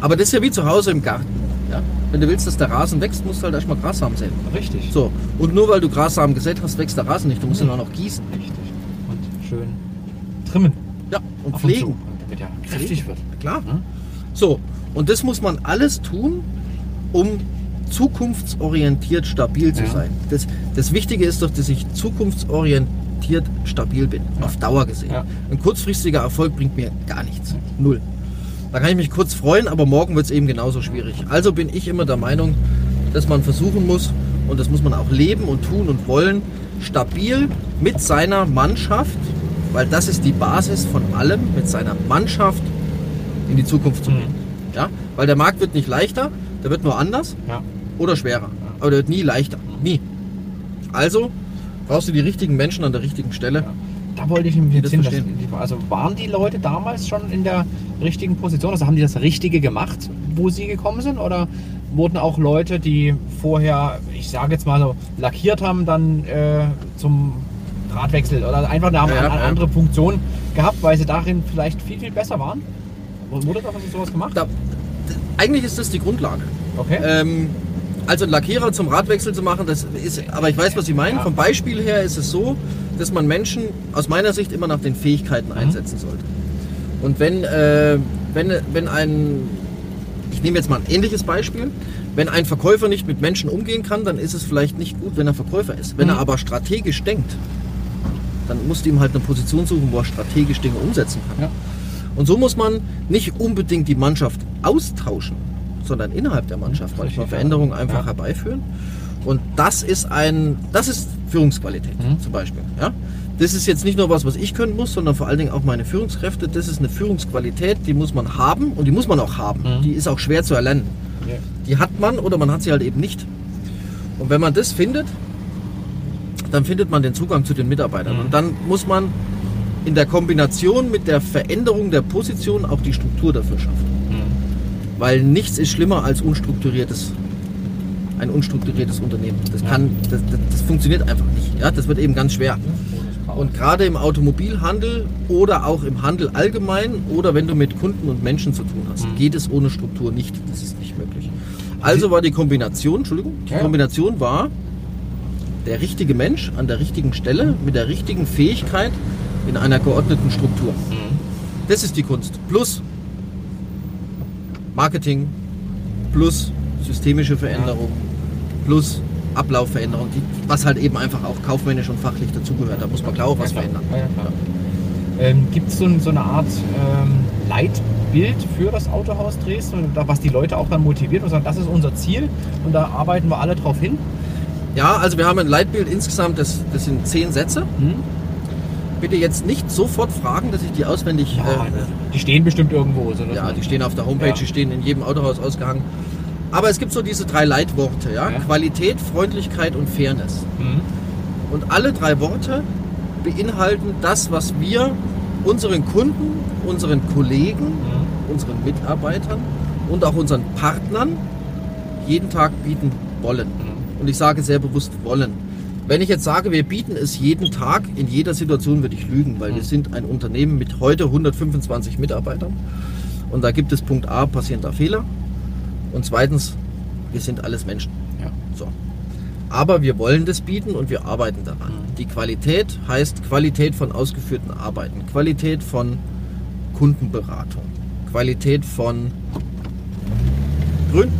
Aber das ist ja wie zu Hause im Garten. Ja? Wenn du willst, dass der Rasen wächst, musst du halt erstmal Grassamen säen. Richtig. So, und nur weil du Grassamen gesät hast, wächst der Rasen nicht. Du musst ihn auch noch gießen. Richtig. Und schön trimmen. Ja, und Ab pflegen. zu, damit er kräftig wird. Klar. Ne? So, und das muss man alles tun, um zukunftsorientiert stabil zu Ja. sein. Das, das Wichtige ist doch, dass ich zukunftsorientiert stabil bin, Ja. auf Dauer gesehen. Ja. Ein kurzfristiger Erfolg bringt mir gar nichts. Null. Da kann ich mich kurz freuen, aber morgen wird es eben genauso schwierig. Also bin ich immer der Meinung, dass man versuchen muss, und das muss man auch leben und tun und wollen, stabil mit seiner Mannschaft, weil das ist die Basis von allem, mit seiner Mannschaft in die Zukunft zu Mhm. gehen. Ja? Weil der Markt wird nicht leichter, der wird nur anders Ja. oder schwerer. Aber der wird nie leichter. Nie. Also brauchst du die richtigen Menschen an der richtigen Stelle. Da wollte ich nämlich jetzt das hin. verstehen. dass- Also waren die Leute damals schon in der richtigen Position? Also haben die das Richtige gemacht, wo sie gekommen sind? Oder wurden auch Leute, die vorher, ich sage jetzt mal so, lackiert haben, dann äh, zum Drahtwechsel oder einfach eine, Ja, eine andere Funktion gehabt, weil sie darin vielleicht viel, viel besser waren? Wurde da sowas gemacht? Da, eigentlich ist das die Grundlage. Okay. Ähm, also einen Lackierer zum Radwechsel zu machen, das ist, aber ich weiß, was Sie meinen. Ja. Vom Beispiel her ist es so, dass man Menschen aus meiner Sicht immer nach den Fähigkeiten Mhm. einsetzen sollte. Und wenn, äh, wenn, wenn ein, ich nehme jetzt mal ein ähnliches Beispiel, wenn ein Verkäufer nicht mit Menschen umgehen kann, dann ist es vielleicht nicht gut, wenn er Verkäufer ist. Wenn Mhm. er aber strategisch denkt, dann musst du ihm halt eine Position suchen, wo er strategisch Dinge umsetzen kann. Ja. Und so muss man nicht unbedingt die Mannschaft austauschen, sondern innerhalb der Mannschaft manchmal Richtig, ja. Veränderungen einfach Ja. herbeiführen. Und das ist ein, das ist Führungsqualität Mhm. zum Beispiel. Ja? Das ist jetzt nicht nur was, was ich können muss, sondern vor allen Dingen auch meine Führungskräfte. Das ist eine Führungsqualität, die muss man haben und die muss man auch haben. Mhm. Die ist auch schwer zu erlernen. Ja. Die hat man oder man hat sie halt eben nicht. Und wenn man das findet, dann findet man den Zugang zu den Mitarbeitern. Mhm. Und dann muss man in der Kombination mit der Veränderung der Position auch die Struktur dafür schaffen. Mhm. Weil nichts ist schlimmer als unstrukturiertes, ein unstrukturiertes Unternehmen. Das, kann, das, das, das funktioniert einfach nicht. Ja? Das wird eben ganz schwer. Und gerade im Automobilhandel oder auch im Handel allgemein oder wenn du mit Kunden und Menschen zu tun hast, Mhm. geht es ohne Struktur nicht. Das ist nicht möglich. Also war die Kombination, Entschuldigung, die Ja. Kombination war der richtige Mensch an der richtigen Stelle mit der richtigen Fähigkeit in einer geordneten Struktur. Mhm. Das ist die Kunst. Plus Marketing, plus systemische Veränderung, plus Ablaufveränderung, die, was halt eben einfach auch kaufmännisch und fachlich dazugehört. Da muss man klar auch was Ja, verändern. Ja. Ähm, Gibt es so, so eine Art ähm, Leitbild für das Autohaus Dresden, was die Leute auch dann motiviert und sagen, das ist unser Ziel und da arbeiten wir alle drauf hin? Ja, also wir haben ein Leitbild insgesamt, das, das sind zehn Sätze. Hm? Bitte jetzt nicht sofort fragen, dass ich die auswendig. Ja, äh, die stehen bestimmt irgendwo. So ja, die stehen auf der Homepage, Ja. die stehen in jedem Autohaus ausgehangen. Aber es gibt so diese drei Leitworte, ja? Ja. Qualität, Freundlichkeit und Fairness. Hm? Und alle drei Worte beinhalten das, was wir unseren Kunden, unseren Kollegen, Hm? unseren Mitarbeitern und auch unseren Partnern jeden Tag bieten wollen. Hm? Und ich sage sehr bewusst wollen. Wenn ich jetzt sage, wir bieten es jeden Tag, in jeder Situation würde ich lügen, weil wir Mhm. sind ein Unternehmen mit heute 125 Mitarbeitern. Und da gibt es Punkt A, passieren da Fehler. Und zweitens, wir sind alles Menschen. Ja. So. Aber wir wollen das bieten und wir arbeiten daran. Mhm. Die Qualität heißt Qualität von ausgeführten Arbeiten, Qualität von Kundenberatung, Qualität von Grün,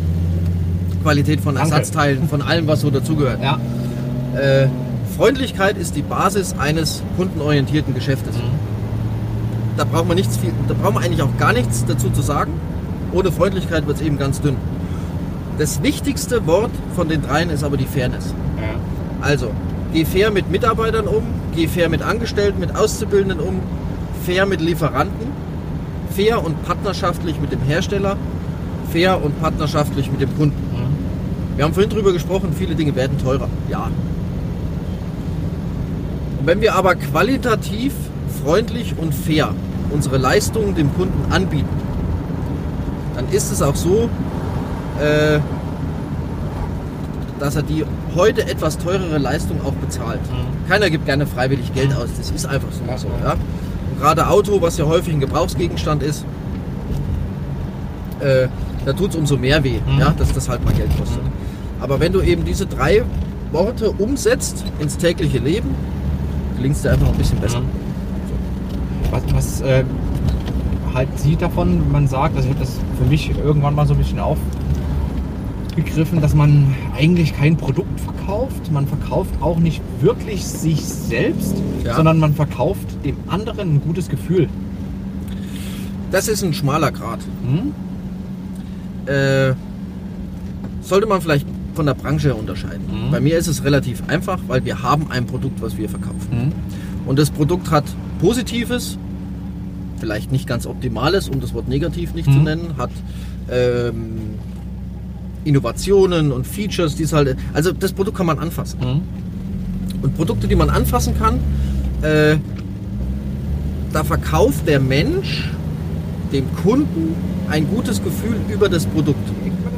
Qualität von Danke. Ersatzteilen, von allem, was so dazugehört. Ja. Äh, Freundlichkeit ist die Basis eines kundenorientierten Geschäftes. Hm? Da braucht man nichts viel, da braucht man eigentlich auch gar nichts dazu zu sagen. Ohne Freundlichkeit wird es eben ganz dünn. Das wichtigste Wort von den dreien ist aber die Fairness. Ja. Also, geh fair mit Mitarbeitern um, geh fair mit Angestellten, mit Auszubildenden um, fair mit Lieferanten, fair und partnerschaftlich mit dem Hersteller, fair und partnerschaftlich mit dem Kunden. Hm? Wir haben vorhin drüber gesprochen, viele Dinge werden teurer. Ja. Und wenn wir aber qualitativ, freundlich und fair unsere Leistungen dem Kunden anbieten, dann ist es auch so, äh, dass er die heute etwas teurere Leistung auch bezahlt. Mhm. Keiner gibt gerne freiwillig Geld aus, das ist einfach so. Ja, so ja. gerade Auto, was ja häufig ein Gebrauchsgegenstand ist, äh, da tut es umso mehr weh, Mhm. ja, dass das halt mal Geld kostet. Mhm. Aber wenn du eben diese drei Worte umsetzt ins tägliche Leben, gelingt es dir einfach ein bisschen besser. Mhm. Was, was äh, halten Sie davon, wenn man sagt, also ich habe das für mich irgendwann mal so ein bisschen aufgegriffen, dass man eigentlich kein Produkt verkauft, man verkauft auch nicht wirklich sich selbst, Ja. sondern man verkauft dem anderen ein gutes Gefühl. Das ist ein schmaler Grad. Hm? Äh, sollte man vielleicht von der Branche her unterscheiden. Mhm. Bei mir ist es relativ einfach, weil wir haben ein Produkt, was wir verkaufen. Hm? Und das Produkt hat Positives, vielleicht nicht ganz Optimales, um das Wort negativ nicht zu Mhm. nennen, hat ähm, Innovationen und Features, die es halt. Also das Produkt kann man anfassen. Hm? Und Produkte, die man anfassen kann, äh, da verkauft der Mensch dem Kunden ein gutes Gefühl über das Produkt.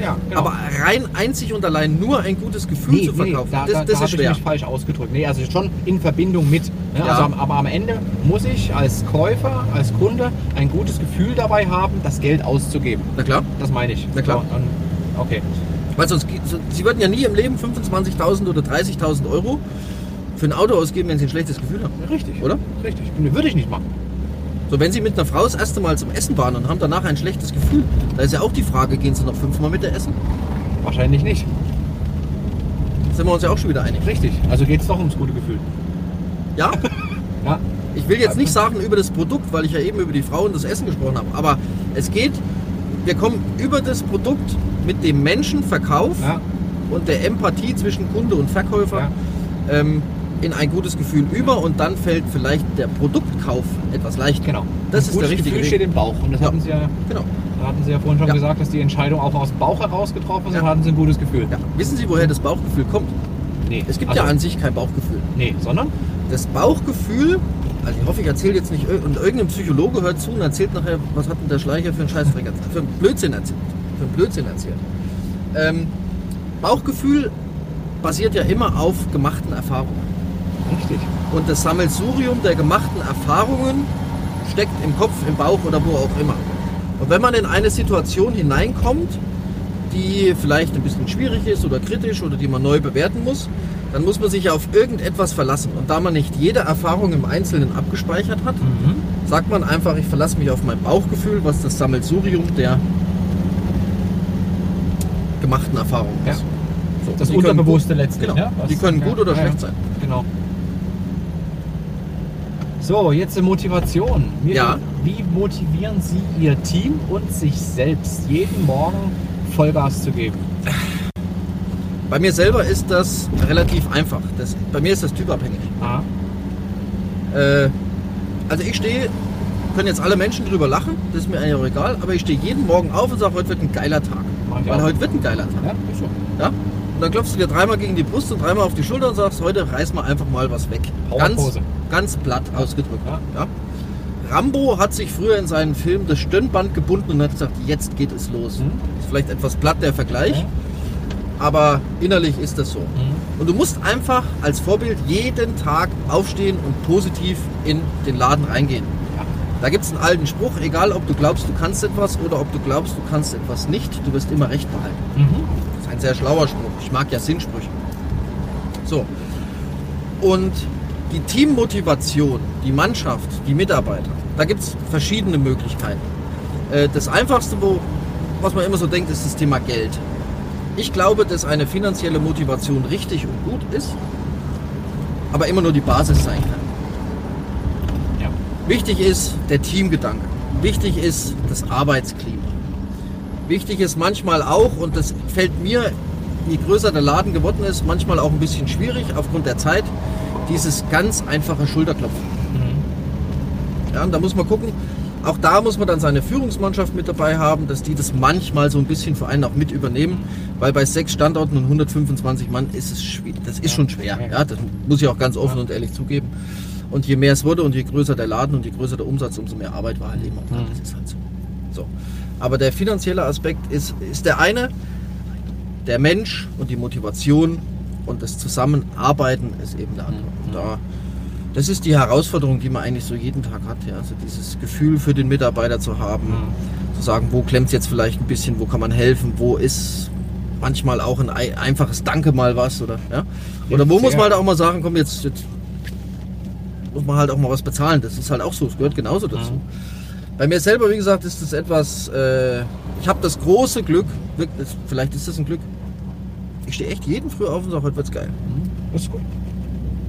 Ja, genau. Aber rein einzig und allein nur ein gutes Gefühl zu verkaufen, da, das, da, das da ist habe ich schwer. mich falsch ausgedrückt. Nee, also schon in Verbindung mit. Ne? Ja. Also, aber am Ende muss ich als Käufer, als Kunde ein gutes Gefühl dabei haben, das Geld auszugeben. Na klar. Das meine ich. Na klar. So, okay. Weil sonst, Sie würden ja nie im Leben 25.000 oder 30.000 Euro für ein Auto ausgeben, wenn Sie ein schlechtes Gefühl haben. Richtig. Oder? Richtig. Würde ich nicht machen. So, wenn Sie mit einer Frau das erste Mal zum Essen waren und haben danach ein schlechtes Gefühl, da ist ja auch die Frage, gehen Sie noch fünfmal mit der essen? Wahrscheinlich nicht. Sind wir uns ja auch schon wieder einig. Richtig. Also geht es doch ums gute Gefühl. Ja? Ja. Ich will jetzt nicht sagen über das Produkt, weil ich ja eben über die Frau und das Essen gesprochen habe, aber es geht, wir kommen über das Produkt mit dem Menschenverkauf Ja, und der Empathie zwischen Kunde und Verkäufer ähm, in ein gutes Gefühl über und dann fällt vielleicht der Produktkauf etwas leichter. genau. Das Ein ist der richtige Gefühl Weg. steht im Bauch. Und das Ja. hatten Sie ja, Genau. da hatten Sie ja vorhin schon Ja. gesagt, dass die Entscheidung auch aus dem Bauch heraus getroffen ist. Ja. Und hatten Sie ein gutes Gefühl. Ja. Wissen Sie, woher das Bauchgefühl kommt? Nee. Es gibt also, ja an sich kein Bauchgefühl. Nee, sondern? Das Bauchgefühl, also ich hoffe, ich erzähle jetzt nicht, und irgendein Psychologe hört zu und erzählt nachher, was hat denn der Schleicher für einen Scheißdreck erzählt, für einen Blödsinn erzählt. Für einen Blödsinn erzählt. Ähm, Bauchgefühl basiert ja immer auf gemachten Erfahrungen. Richtig. Und das Sammelsurium der gemachten Erfahrungen steckt im Kopf, im Bauch oder wo auch immer. Und wenn man in eine Situation hineinkommt, die vielleicht ein bisschen schwierig ist oder kritisch oder die man neu bewerten muss, dann muss man sich ja auf irgendetwas verlassen. Und da man nicht jede Erfahrung im Einzelnen abgespeichert hat, Mhm. sagt man einfach, ich verlasse mich auf mein Bauchgefühl, was das Sammelsurium der gemachten Erfahrungen Ja. ist. So, Das Unterbewusste letztlich. Genau. Ne? Was- Die können gut oder ja, schlecht ja. sein. Genau. So, jetzt die Motivation. Wie, Ja. wie motivieren Sie Ihr Team und sich selbst, jeden Morgen Vollgas zu geben? Bei mir selber ist das relativ einfach. Das, bei mir ist das typabhängig. Ah, Äh, also ich stehe, können jetzt alle Menschen drüber lachen, das ist mir eigentlich auch egal, aber ich stehe jeden Morgen auf und sage, heute wird ein geiler Tag. Weil heute wird ein geiler Tag. ja, ist. Ja? Und dann klopfst du dir dreimal gegen die Brust und dreimal auf die Schulter und sagst, heute reiß mal einfach mal was weg. Ganz, ganz platt ausgedrückt. Ja. Ja? Rambo hat sich früher in seinen Film das Stirnband gebunden und hat gesagt, jetzt geht es los. Mhm. Ist vielleicht etwas platt der Vergleich, Ja. aber innerlich ist das so. Mhm. Und du musst einfach als Vorbild jeden Tag aufstehen und positiv in den Laden reingehen. Ja. Da gibt es einen alten Spruch, egal ob du glaubst, du kannst etwas oder ob du glaubst, du kannst etwas nicht, du wirst immer recht behalten. Ein sehr schlauer Spruch. Ich mag ja Sinnsprüche. So. Und die Teammotivation, die Mannschaft, die Mitarbeiter, da gibt es verschiedene Möglichkeiten. Äh, Das einfachste, wo, was man immer so denkt, ist das Thema Geld. Ich glaube, dass eine finanzielle Motivation richtig und gut ist, aber immer nur die Basis sein kann. Ja. Wichtig ist der Teamgedanke. Wichtig ist das Arbeitsklima. Wichtig ist manchmal auch, und das fällt mir, je größer der Laden geworden ist, manchmal auch ein bisschen schwierig aufgrund der Zeit, dieses ganz einfache Schulterklopfen. Mhm. Ja, und da muss man gucken, auch da muss man dann seine Führungsmannschaft mit dabei haben, dass die das manchmal so ein bisschen für einen auch mit übernehmen, weil bei sechs Standorten und 125 Mann ist es schwierig. Das ist schon schwer. Ja. Das muss ich auch ganz offen und ehrlich zugeben. Und je mehr es wurde und je größer der Laden und je größer der Umsatz, umso mehr Arbeit war halt eben auch da. Mhm. Das ist halt so. so. Aber der finanzielle Aspekt ist, ist der eine, der Mensch und die Motivation und das Zusammenarbeiten ist eben der andere. Und da, das ist die Herausforderung, die man eigentlich so jeden Tag hat. Ja? Also dieses Gefühl für den Mitarbeiter zu haben, Mhm. zu sagen, wo klemmt es jetzt vielleicht ein bisschen, wo kann man helfen, wo ist manchmal auch ein ei- einfaches Danke mal was oder ja. Oder wo muss man halt auch mal sagen, komm jetzt, jetzt muss man halt auch mal was bezahlen. Das ist halt auch so, es gehört genauso dazu. Mhm. Bei mir selber, wie gesagt, ist das etwas, äh, ich habe das große Glück, wirklich, vielleicht ist das ein Glück, ich stehe echt jeden früh auf und sage, heute wird's geil. Mhm. Das ist gut.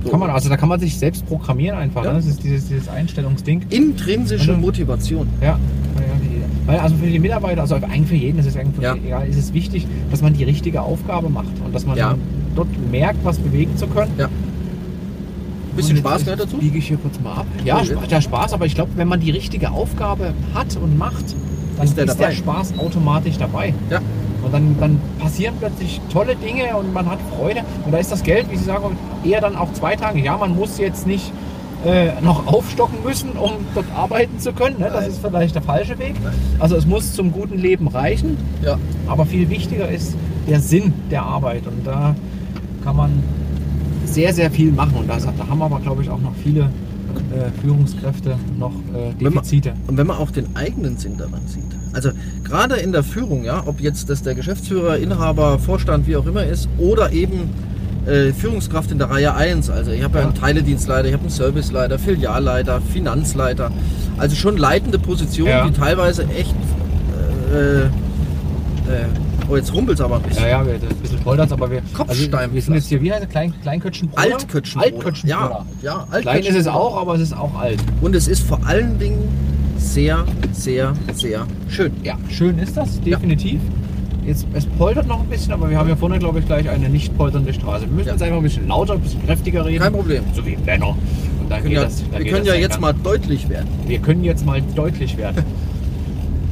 So. Kann man, also da kann man sich selbst programmieren einfach. Ja. Ne? Das ist dieses, dieses Einstellungsding. Intrinsische Mhm. Motivation. Ja. Weil also für die Mitarbeiter, also eigentlich für jeden, das ist eigentlich Ja. egal, ist es wichtig, dass man die richtige Aufgabe macht und dass man Ja. dort merkt, was bewegen zu können. Ja. Bisschen Und Spaß gehört dazu? Biege ich hier kurz mal ab. Ja, der Spaß, aber ich glaube, wenn man die richtige Aufgabe hat und macht, dann Ist ist der der, dabei. Spaß automatisch dabei. Ja. Und dann, dann passieren plötzlich tolle Dinge und man hat Freude. Und da ist das Geld, wie Sie sagen, eher dann auch zweitrangig. Ja, man muss jetzt nicht äh, noch aufstocken müssen, um dort arbeiten zu können. Ne? Das ist vielleicht der falsche Weg. Also es muss zum guten Leben reichen. Ja. Aber viel wichtiger ist der Sinn der Arbeit. Und da kann man sehr, sehr viel machen. Und das, da haben aber, glaube ich, auch noch viele äh, Führungskräfte noch äh, Wenn man- Defizite. Und wenn man auch den eigenen Sinn daran sieht. Also gerade in der Führung, ja, ob jetzt das der Geschäftsführer, Inhaber, Vorstand, wie auch immer ist, oder eben äh, Führungskraft in der Reihe 1. Also ich habe ja Ja. einen Teiledienstleiter, ich habe einen Serviceleiter, Filialleiter, Finanzleiter. Also schon leitende Positionen, Ja. die teilweise echt äh, äh, Oh, jetzt rumpelt es aber ein bisschen. Ja, ja, wir, ein bisschen poltert aber wir. Kopfstein- Also, wir sind jetzt hier, wie heißt es? Klein, Kleinkötschenbruder? Altkötschenbruder. Altkötschenbruder. Ja, ja Klein ist es Altkötschenbruder. auch, aber es ist auch alt. Und es ist vor allen Dingen sehr, sehr, sehr schön. Ja, schön ist das, definitiv. Jetzt, es poltert noch ein bisschen, aber wir haben ja vorne, glaube ich, gleich eine nicht polternde Straße. Wir müssen Ja. jetzt einfach ein bisschen lauter, ein bisschen kräftiger reden. Kein Problem. So wie dann Wir können ja, das, wir können das ja jetzt ganz- mal deutlich werden. Wir können jetzt mal deutlich werden.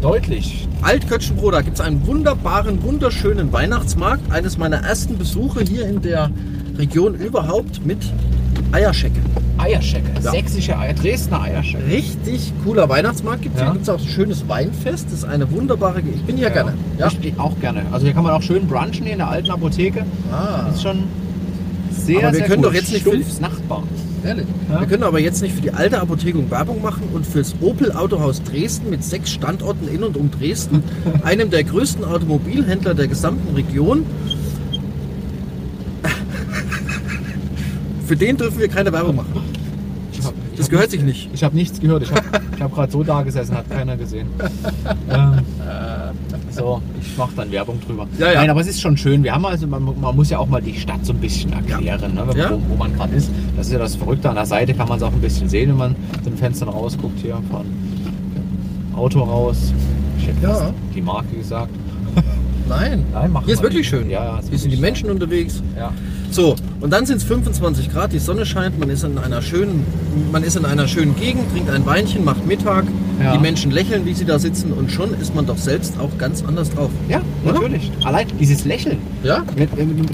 deutlich. Altkötschenbro, da gibt es einen wunderbaren, wunderschönen Weihnachtsmarkt. Eines meiner ersten Besuche hier in der Region überhaupt mit Eierschecke. Eierschecke. Ja. Sächsische Eier, Dresdner Eierschecke. Richtig cooler Weihnachtsmarkt gibt Ja. Hier gibt es auch ein schönes Weinfest. Das ist eine wunderbare. Ich bin hier gerne. Ja. Ich auch gerne. Also hier kann man auch schön brunchen hier in der alten Apotheke. Ah, Das ist schon sehr, Aber wir sehr können gut. doch jetzt nicht Stumpfs Nachbar. Ehrlich. Ja. Wir können aber jetzt nicht für die alte Apotheke Werbung machen und fürs Opel Autohaus Dresden mit sechs Standorten in und um Dresden, einem der größten Automobilhändler der gesamten Region. Für den dürfen wir keine Werbung machen. Hab- Das gehört nichts- sich nicht. Ich habe nichts gehört. Ich habe hab gerade so da gesessen, hat keiner gesehen. ähm, so, ich mache dann Werbung drüber. Ja, ja. Nein, aber es ist schon schön. Wir haben also, man, man muss ja auch mal die Stadt so ein bisschen erklären, ne, Ja. wo, wo man gerade ist. Das ist ja das Verrückte. An der Seite kann man es auch ein bisschen sehen, wenn man den Fenstern rausguckt hier von Auto raus. Ich hätte Ja. die Marke gesagt. Nein. Nein, machen Hier ist wir wirklich nicht. schön. Ja, ja, Hier sind die Menschen unterwegs. Ja. So, und dann sind es 25 Grad, die Sonne scheint, man ist in einer schönen, man ist in einer schönen Gegend, trinkt ein Weinchen, macht Mittag, Ja. die Menschen lächeln, wie sie da sitzen und schon ist man doch selbst auch ganz anders drauf. Ja, Oder? natürlich. Allein dieses Lächeln. Ja?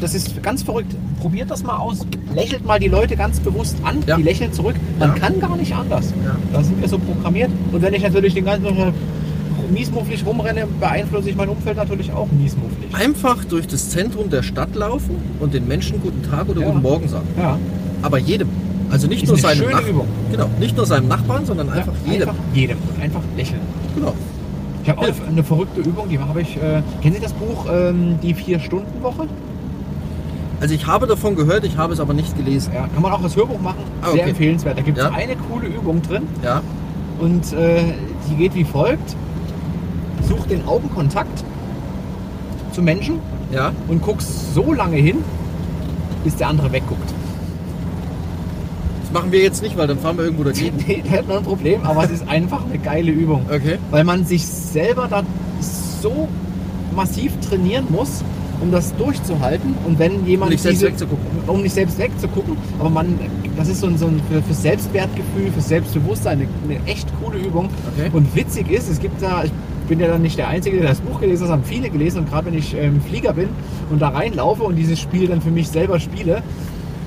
Das ist ganz verrückt. Probiert das mal aus. Lächelt mal die Leute ganz bewusst an. Ja. Die lächeln zurück. Man Ja. kann gar nicht anders. Ja. Da sind wir so programmiert. Und wenn ich natürlich den ganzen miesmufflig rumrenne, beeinflusse ich mein Umfeld natürlich auch miesmufflig. Einfach durch das Zentrum der Stadt laufen und den Menschen guten Tag oder Ja. guten Morgen sagen. Ja, Aber jedem. Also nicht Ist nur eine seinem Nach- Übung. Genau, nicht nur seinem Nachbarn, sondern einfach ja, jedem. Einfach jedem. Einfach lächeln. Genau. Ich habe auch eine verrückte Übung, die habe ich. Äh, kennen Sie das Buch ähm, Die Vier-Stunden-Woche? Also ich habe davon gehört, ich habe es aber nicht gelesen. Ja, kann man auch als Hörbuch machen. Ah, Sehr okay. empfehlenswert. Da gibt es Ja. eine coole Übung drin. Ja. Und äh, die geht wie folgt. Such den Augenkontakt zu Menschen Ja. und guckst so lange hin, bis der andere wegguckt. Das machen wir jetzt nicht, weil dann fahren wir irgendwo dagegen. Nee, der hat noch ein Problem, aber es ist einfach eine geile Übung. Okay. Weil man sich selber da so massiv trainieren muss, um das durchzuhalten. Und wenn jemand Um nicht selbst diese- wegzugucken. um nicht selbst wegzugucken, aber man, das ist so ein, so ein für, für Selbstwertgefühl, für Selbstbewusstsein eine, eine echt coole Übung. Okay. Und witzig ist, es gibt da, ich bin ja dann nicht der Einzige, der das Buch gelesen hat, das haben viele gelesen und gerade wenn ich ähm, Flieger bin und da reinlaufe und dieses Spiel dann für mich selber spiele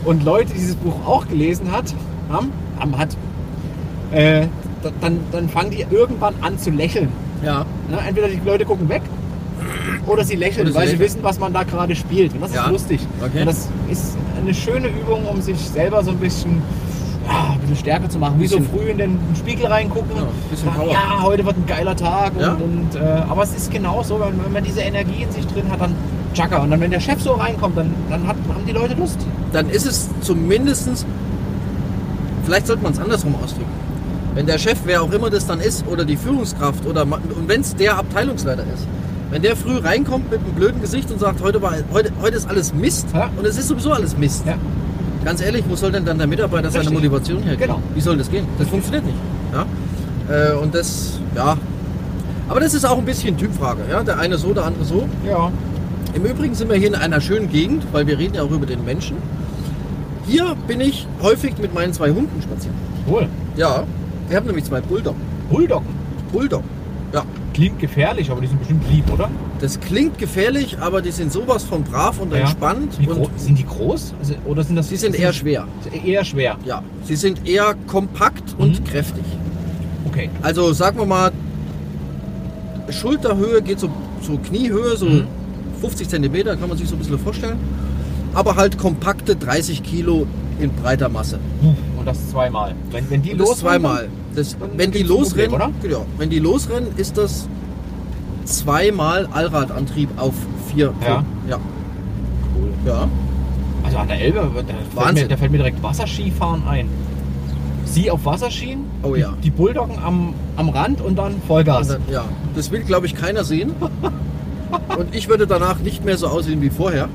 und Leute dieses Buch auch gelesen hat, haben, haben hat, äh, da- dann, dann fangen die irgendwann an zu lächeln. Ja. Ne? Entweder die Leute gucken weg oder sie lächeln, Oder sie weil sie lächeln. wissen, was man da gerade spielt. Und das Ja. ist lustig. Okay. Und das ist eine schöne Übung, um sich selber so ein bisschen, ja, ein bisschen stärker zu machen. Wie so früh in den Spiegel reingucken. Ja, sagen, ja, heute wird ein geiler Tag. Und, Ja. und, äh, aber es ist genau so, wenn, wenn man diese Energie in sich drin hat, dann tschakka. Und dann, wenn der Chef so reinkommt, dann, dann hat, haben die Leute Lust. Dann ist es zumindestens vielleicht sollte man es andersrum ausdrücken. Wenn der Chef, wer auch immer das dann ist, oder die Führungskraft, oder und wenn es der Abteilungsleiter ist, wenn der früh reinkommt mit einem blöden Gesicht und sagt, heute, war, heute, heute ist alles Mist, Ja. und es ist sowieso alles Mist. Ja. Ganz ehrlich, wo soll denn dann der Mitarbeiter seine Richtig. Motivation herkriegen? Genau. Wie soll das gehen? Das funktioniert nicht. Ja? Äh, und das, ja. Aber das ist auch ein bisschen Typfrage. Ja? Der eine so, der andere so. Ja. Im Übrigen sind wir hier in einer schönen Gegend, weil wir reden ja auch über den Menschen. Hier bin ich häufig mit meinen zwei Hunden spazieren. Cool. Ja, wir haben nämlich zwei Bulldog. Bulldoggen. Bulldog. Ja, Klingt gefährlich, aber die sind bestimmt lieb, oder? das klingt gefährlich, aber die sind sowas von brav und Ja. entspannt. Und sind die groß? Also, oder sind das sie sind eher schwer. Eher schwer. Ja, sie sind eher kompakt und Mhm. kräftig. Okay. Also sagen wir mal, Schulterhöhe geht so, so Kniehöhe, so Mhm. 50 Zentimeter, kann man sich so ein bisschen vorstellen. Aber halt kompakte 30 Kilo in breiter Masse. Und das zweimal. Wenn, wenn die Und losrennen, zweimal. Das, dann wenn die losrennen, Problem, genau, wenn die losrennen, ist das zweimal Allradantrieb auf vier. Ja. Ja. Cool. ja. Also an der Elbe, da fällt, mir, da fällt mir direkt Wasserskifahren ein. Sie auf Wasserskien, Oh ja. die Bulldoggen am, am Rand und dann Vollgas. Und dann, ja. Das will, glaube ich, keiner sehen. Und ich würde danach nicht mehr so aussehen wie vorher.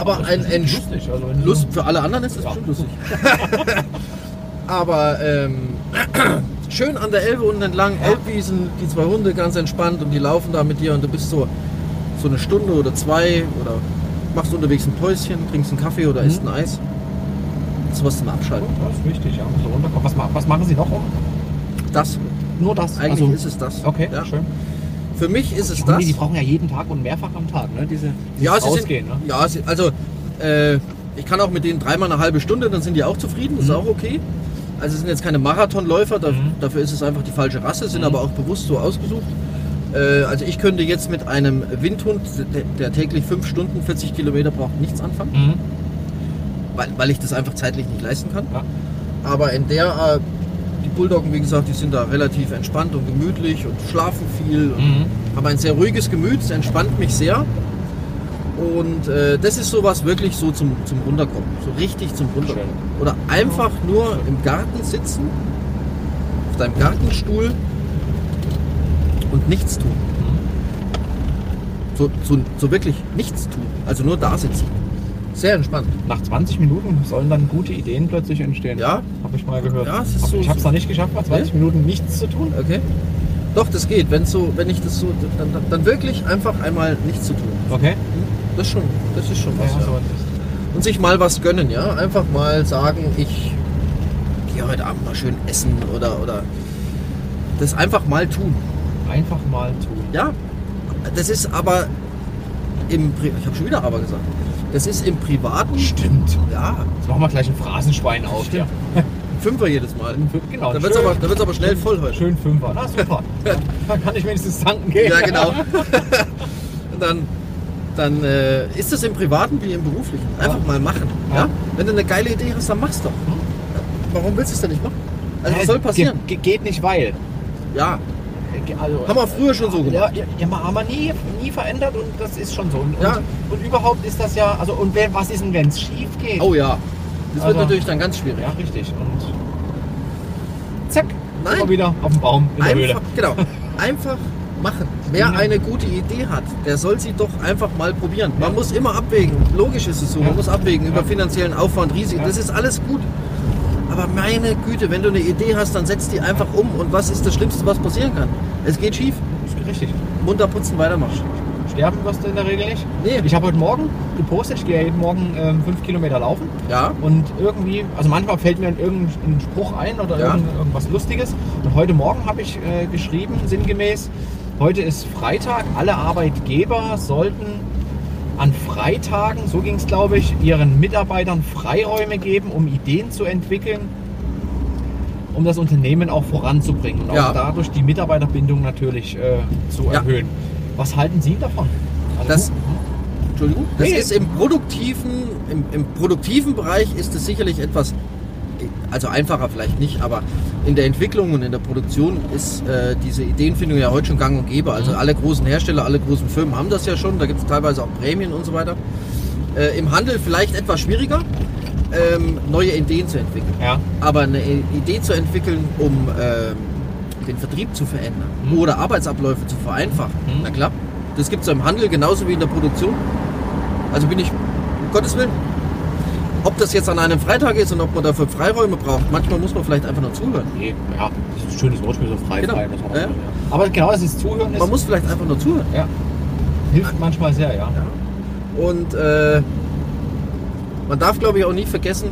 Aber ein, ein lustig. Also Lust für alle anderen ist das Ja. bestimmt lustig. Aber ähm, schön an der Elbe unten entlang. Elbwiesen, die zwei Hunde ganz entspannt und die laufen da mit dir und du bist so, so eine Stunde oder zwei oder machst unterwegs ein Päuschen, trinkst einen Kaffee oder Mhm. isst ein Eis. Das ist was zum Abschalten. Das ist wichtig, ja. Was, was machen Sie noch? Das, Nur das? eigentlich also, ist es das. Okay, Ja. schön. Für mich ist es das. die brauchen ja jeden Tag und mehrfach am Tag, ne? Diese, Ja, sie Rausgehen, sind, ne? ja sie, also äh, ich kann auch mit denen dreimal eine halbe Stunde, dann sind die auch zufrieden, Mhm. ist auch okay. Also es sind jetzt keine Marathonläufer, da, Mhm. dafür ist es einfach die falsche Rasse, sind Mhm. aber auch bewusst so ausgesucht. Äh, also ich könnte jetzt mit einem Windhund, der, der täglich 5 Stunden, 40 Kilometer braucht, nichts anfangen, Mhm. weil, weil ich das einfach zeitlich nicht leisten kann. Ja. Aber in der, äh, Bulldoggen, wie gesagt, die sind da relativ entspannt und gemütlich und schlafen viel. Und Mhm. habe ein sehr ruhiges Gemüt, es entspannt mich sehr. Und äh, das ist sowas wirklich so zum, zum Runterkommen, so richtig zum Runterkommen. Oder einfach nur im Garten sitzen, auf deinem Gartenstuhl und nichts tun. So, so, so wirklich nichts tun, also nur da sitzen. Sehr entspannt. Nach 20 Minuten sollen dann gute Ideen plötzlich entstehen. Ja, Habe ich mal gehört. Ja, es ist Aber so- ich habe es noch nicht geschafft, nach 20 Minuten nichts zu tun. okay. Doch, das geht. Wenn so, wenn ich das so, dann, dann- wirklich einfach einmal nichts zu tun. Okay. Das schon, das ist schon was. Ja, ja. so und sich mal was gönnen, ja. Einfach mal sagen, ich gehe heute Abend mal schön essen oder, oder das einfach mal tun. einfach mal tun. Ja, das ist aber im ich habe schon wieder aber gesagt. Das ist im Privaten. Stimmt. Ja, Jetzt machen wir gleich ein Phrasenschwein auf. Stimmt. Ja. Fünfer jedes Mal. Genau. Da wird es aber, da wird's aber schnell voll heute. Schön Fünfer. Na super. Dann kann ich wenigstens tanken gehen. Ja, genau. Dann, dann äh, ist das im Privaten wie im Beruflichen. Einfach Ja. mal machen. Ja. Ja. Wenn du eine geile Idee hast, dann mach's doch. Warum willst du es denn nicht machen? Also was soll passieren? Ge ge geht nicht, weil. Ja, Also, haben wir früher schon so gemacht. Ja, ja, haben wir nie, nie verändert und das ist schon so. Und, Ja. und, und überhaupt ist das ja, also und wer, was ist denn, wenn es schief geht? Oh ja. Das wird Also- natürlich dann ganz schwierig. Ja, richtig. Und zack, Nein. wir wieder auf dem Baum in der Höhle. Einfach, genau. Einfach machen. Wer Ja. eine gute Idee hat, der soll sie doch einfach mal probieren. Man muss immer abwägen. Logisch ist es so. Man muss abwägen über finanziellen Aufwand, Risiken. Das ist alles gut. Aber meine Güte, wenn du eine Idee hast, dann setz die einfach um. Und was ist das Schlimmste, was passieren kann? Es geht schief. Ist richtig. Munter putzen, weitermachen. Sterben wirst du in der Regel nicht. Nee. Ich habe heute Morgen gepostet, ich gehe jeden Morgen ähm, fünf Kilometer laufen. Ja. Und irgendwie, also manchmal fällt mir irgendein Spruch ein oder Ja. irgend, irgendwas Lustiges. Und heute Morgen habe ich äh, geschrieben, sinngemäß, heute ist Freitag, alle Arbeitgeber sollten an Freitagen, so ging es glaube ich, ihren Mitarbeitern Freiräume geben, um Ideen zu entwickeln, um das Unternehmen auch voranzubringen und auch Ja. dadurch die Mitarbeiterbindung natürlich äh, zu Ja. erhöhen. Was halten Sie davon? Also Das- Entschuldigung. Das Nee. ist im produktiven, im, im produktiven Bereich ist es sicherlich etwas, also einfacher vielleicht nicht, aber in der Entwicklung und in der Produktion ist äh, diese Ideenfindung ja heute schon gang und gäbe. Also Mhm. alle großen Hersteller, alle großen Firmen haben das ja schon. Da gibt es teilweise auch Prämien und so weiter. Äh, Im Handel vielleicht etwas schwieriger, ähm, neue Ideen zu entwickeln. ja. Aber eine Idee zu entwickeln, um ähm, den Vertrieb zu verändern Mhm. oder Arbeitsabläufe zu vereinfachen, Mhm. na klar, das gibt es im Handel genauso wie in der Produktion. Also bin ich, um Gottes Willen, ob das jetzt an einem Freitag ist und ob man dafür Freiräume braucht, manchmal muss man vielleicht einfach nur zuhören. Nee, ja, das ist ein schönes Wortspiel, so frei, Genau. frei. Das auch Ja. ja. Aber genau, das ist Zuhören ist, Man muss vielleicht einfach nur zuhören. ja, hilft manchmal sehr, ja. Und äh, man darf, glaube ich, auch nie vergessen,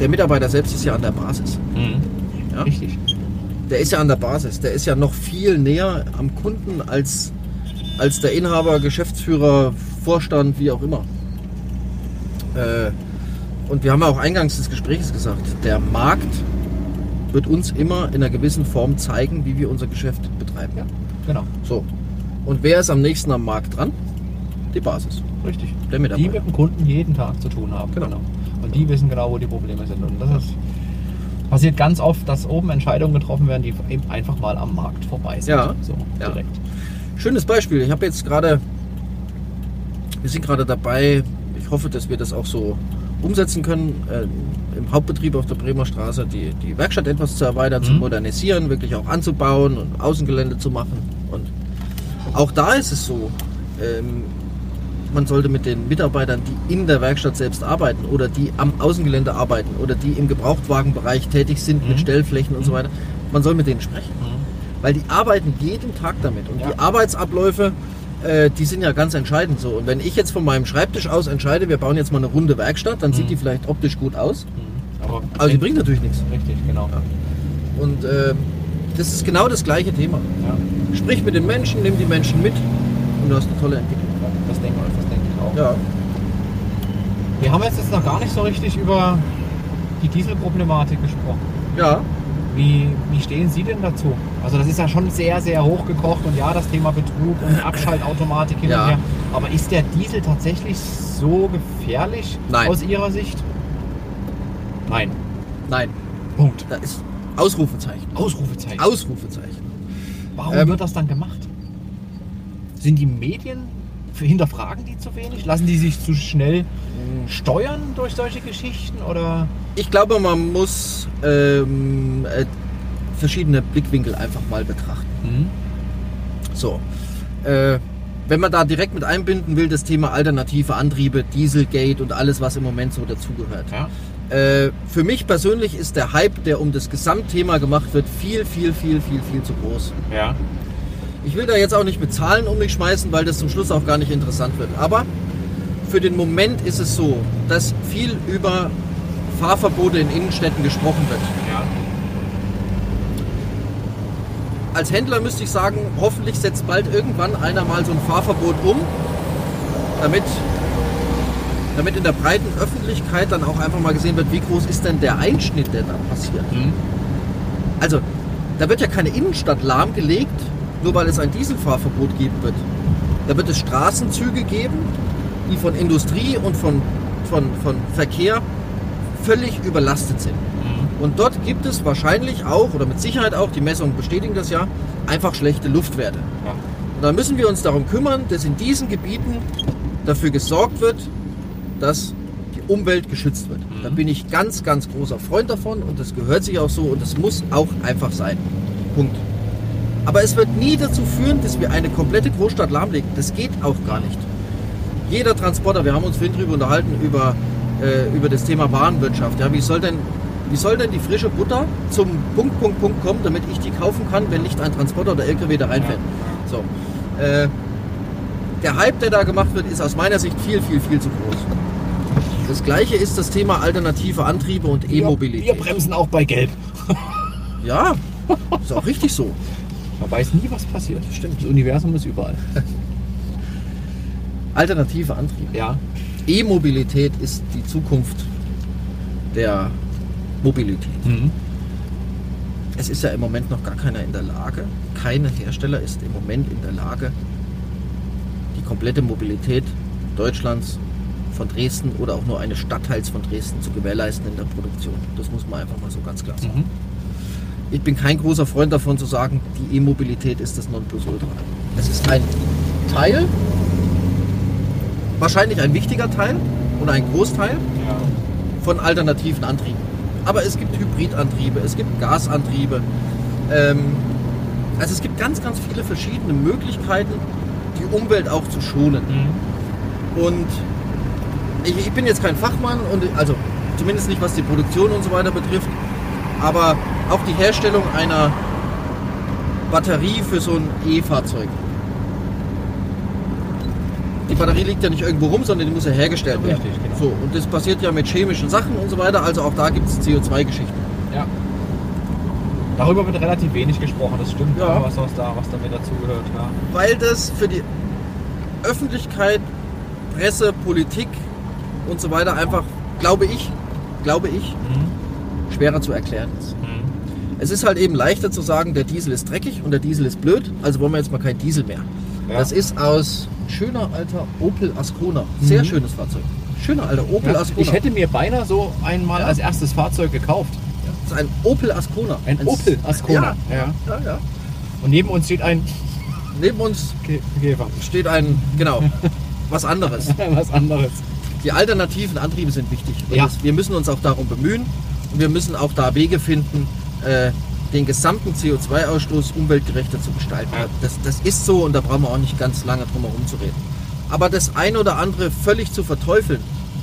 der Mitarbeiter selbst ist ja an der Basis. Mhm. Ja? Richtig. Der ist ja an der Basis. Der ist ja noch viel näher am Kunden als, als der Inhaber, Geschäftsführer, Vorstand, wie auch immer. Äh, und wir haben ja auch eingangs des Gesprächs gesagt, der Markt wird uns immer in einer gewissen Form zeigen, wie wir unser Geschäft betreiben. Ja, genau. So. Und wer ist am nächsten am Markt dran? Die Basis. Richtig. Der Die Mitarbeiter. mit dem Kunden jeden Tag zu tun haben. Genau. Und die wissen genau, wo die Probleme sind. Und das ist, passiert ganz oft, dass oben Entscheidungen getroffen werden, die eben einfach mal am Markt vorbei sind. Ja. So, Ja. direkt. Schönes Beispiel. Ich habe jetzt gerade, wir sind gerade dabei, ich hoffe, dass wir das auch so umsetzen können, äh, im Hauptbetrieb auf der Bremer Straße die, die Werkstatt etwas zu erweitern, zu Mhm. modernisieren, wirklich auch anzubauen und Außengelände zu machen. Und Auch da ist es so, ähm, man sollte mit den Mitarbeitern, die in der Werkstatt selbst arbeiten oder die am Außengelände arbeiten oder die im Gebrauchtwagenbereich tätig sind mit Mhm. Stellflächen und so Mhm. weiter, man soll mit denen sprechen. Weil die arbeiten jeden Tag damit. Und Ja. die Arbeitsabläufe, äh, die sind ja ganz entscheidend so. Und wenn ich jetzt von meinem Schreibtisch aus entscheide, wir bauen jetzt mal eine runde Werkstatt, dann sieht Mhm. die vielleicht optisch gut aus. Mhm. Aber, Aber die bringt natürlich nichts. Richtig, genau. Ja. Und äh, das ist genau das gleiche Thema. Ja. Sprich mit den Menschen, nimm die Menschen mit und du hast eine tolle Entwicklung. Das denke ich, das denke ich auch. Ja. Wir haben jetzt, jetzt noch gar nicht so richtig über die Dieselproblematik gesprochen. Ja. Wie, wie stehen Sie denn dazu? Also das ist ja schon sehr, sehr hochgekocht und ja, das Thema Betrug und Abschaltautomatik hin Ja. und her. Aber ist der Diesel tatsächlich so gefährlich Nein. aus Ihrer Sicht? Nein. Nein. Punkt. Da ist Ausrufezeichen. Ausrufezeichen. Ausrufezeichen. Warum Ähm, wird das dann gemacht? Sind die Medien, hinterfragen die zu wenig? Lassen die sich zu schnell steuern durch solche Geschichten? Oder? Ich glaube, man muss ähm, äh, verschiedene Blickwinkel einfach mal betrachten. Hm? So. Äh, wenn man da direkt mit einbinden will, das Thema alternative Antriebe, Dieselgate und alles, was im Moment so dazugehört. Ja. Äh, für mich persönlich ist der Hype, der um das Gesamtthema gemacht wird, viel, viel, viel, viel, viel zu groß. Ja. Ich will da jetzt auch nicht mit Zahlen um mich schmeißen, weil das zum Schluss auch gar nicht interessant wird. Aber für den Moment ist es so, dass viel über Fahrverbote in Innenstädten gesprochen wird. Ja. Als Händler müsste ich sagen, hoffentlich setzt bald irgendwann einer mal so ein Fahrverbot um, damit, damit in der breiten Öffentlichkeit dann auch einfach mal gesehen wird, wie groß ist denn der Einschnitt, der da passiert. Hm? Also, da wird ja keine Innenstadt lahmgelegt, nur weil es ein Dieselfahrverbot geben wird. Da wird es Straßenzüge geben, die von Industrie und von, von, von Verkehr völlig überlastet sind. Hm? Und dort gibt es wahrscheinlich auch, oder mit Sicherheit auch, die Messungen bestätigen das ja, einfach schlechte Luftwerte. Ja. Und da müssen wir uns darum kümmern, dass in diesen Gebieten dafür gesorgt wird, dass die Umwelt geschützt wird. Da bin ich ganz, ganz großer Freund davon und das gehört sich auch so und das muss auch einfach sein. Punkt. Aber es wird nie dazu führen, dass wir eine komplette Großstadt lahmlegen. Das geht auch gar nicht. Jeder Transporter, wir haben uns vorhin drüber unterhalten, über, äh, über das Thema Warenwirtschaft. Ja, wie, soll denn, wie soll denn die frische Butter zum Punkt, Punkt, Punkt kommen, damit ich die kaufen kann, wenn nicht ein Transporter oder LKW da reinfährt? So. Äh, der Hype, der da gemacht wird, ist aus meiner Sicht viel, viel, viel zu groß. Das gleiche ist das Thema alternative Antriebe und Wir, E-Mobilität. wir bremsen auch bei Gelb. Ja, ist auch richtig so. Man weiß nie, was passiert. Stimmt. Das Universum ist überall. Alternative Antriebe. Ja. E-Mobilität ist die Zukunft der Mobilität. Hm? Es ist ja im Moment noch gar keiner in der Lage, kein Hersteller ist im Moment in der Lage, die komplette Mobilität Deutschlands von Dresden oder auch nur eines Stadtteils von Dresden zu gewährleisten in der Produktion. Das muss man einfach mal so ganz klar sagen. Mhm. Ich bin kein großer Freund davon zu sagen, die E-Mobilität ist das Nonplusultra. Es ist ein Teil, wahrscheinlich ein wichtiger Teil oder ein Großteil Ja. von alternativen Antrieben. Aber es gibt Hybridantriebe, es gibt Gasantriebe. Ähm, also es gibt ganz, ganz viele verschiedene Möglichkeiten, die Umwelt auch zu schonen. Mhm. Und ich, ich bin jetzt kein Fachmann und also zumindest nicht was die Produktion und so weiter betrifft, aber auch die Herstellung einer Batterie für so ein E-Fahrzeug. Die Batterie liegt ja nicht irgendwo rum, sondern die muss ja hergestellt werden. Richtig, genau. So, und das passiert ja mit chemischen Sachen und so weiter, also auch da gibt es CO2-Geschichten. ja. Darüber wird relativ wenig gesprochen, das stimmt, Ja. was, was, da, was damit dazugehört. Ja. Weil das für die Öffentlichkeit, Presse, Politik und so weiter einfach, glaube ich, glaube ich, Mhm. schwerer zu erklären ist. Mhm. Es ist halt eben leichter zu sagen, der Diesel ist dreckig und der Diesel ist blöd, also wollen wir jetzt mal kein Diesel mehr. Ja. Das ist aus schöner alter Opel Ascona. Sehr Mhm. schönes Fahrzeug. Schöner alter Opel Ja, Ascona. ich hätte mir beinahe so einmal Ja. als erstes Fahrzeug gekauft. das ist ein Opel Ascona. Ein Opel Ascona. Ja. Ja. Ja. Und neben uns steht ein Neben uns steht ein, genau, was anderes. was anderes. Die alternativen Antriebe sind wichtig. Ja. wir müssen uns auch darum bemühen und wir müssen auch da Wege finden, äh, den gesamten CO2-Ausstoß umweltgerechter zu gestalten. Das, das ist so und da brauchen wir auch nicht ganz lange drum herum zu reden. Aber das eine oder andere völlig zu verteufeln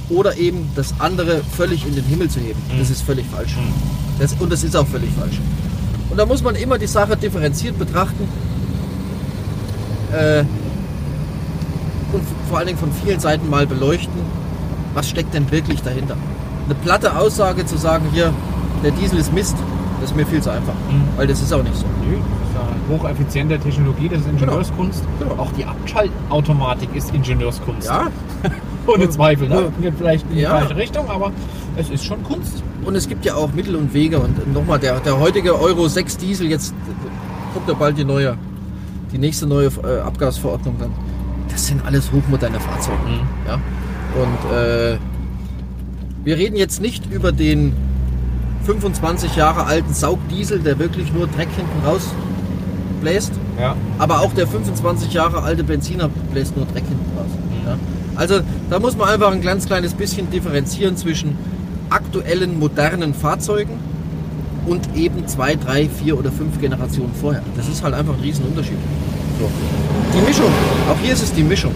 oder eben das andere völlig in den Himmel zu heben, Mhm. das ist völlig falsch. Mhm. Das, und das ist auch völlig falsch. Und da muss man immer die Sache differenziert betrachten. Äh, und vor allen Dingen von vielen Seiten mal beleuchten, was steckt denn wirklich dahinter. Eine platte Aussage zu sagen, hier, der Diesel ist Mist, das ist mir viel zu einfach. Mhm. Weil das ist auch nicht so. Nö, das ist ja hocheffiziente Technologie, das ist Ingenieurskunst. Genau. Auch die Abschaltautomatik ist Ingenieurskunst. Ja, Ohne Zweifel. Ne? Geht vielleicht in die Ja. falsche Richtung, aber es ist schon Kunst. und es gibt ja auch Mittel und Wege. Und nochmal, der, der heutige Euro 6 Diesel, jetzt kommt ja bald die neue, die nächste neue äh, Abgasverordnung dann. Das sind alles hochmoderne Fahrzeuge. Ja? Und äh, wir reden jetzt nicht über den 25 Jahre alten Saugdiesel, der wirklich nur Dreck hinten raus bläst. Ja. Aber auch der 25 Jahre alte Benziner bläst nur Dreck hinten raus. Ja? Also da muss man einfach ein ganz kleines bisschen differenzieren zwischen aktuellen modernen Fahrzeugen und eben zwei, drei, vier oder fünf Generationen vorher. Das ist halt einfach ein Riesenunterschied. So. Die Mischung, auch hier ist es die Mischung.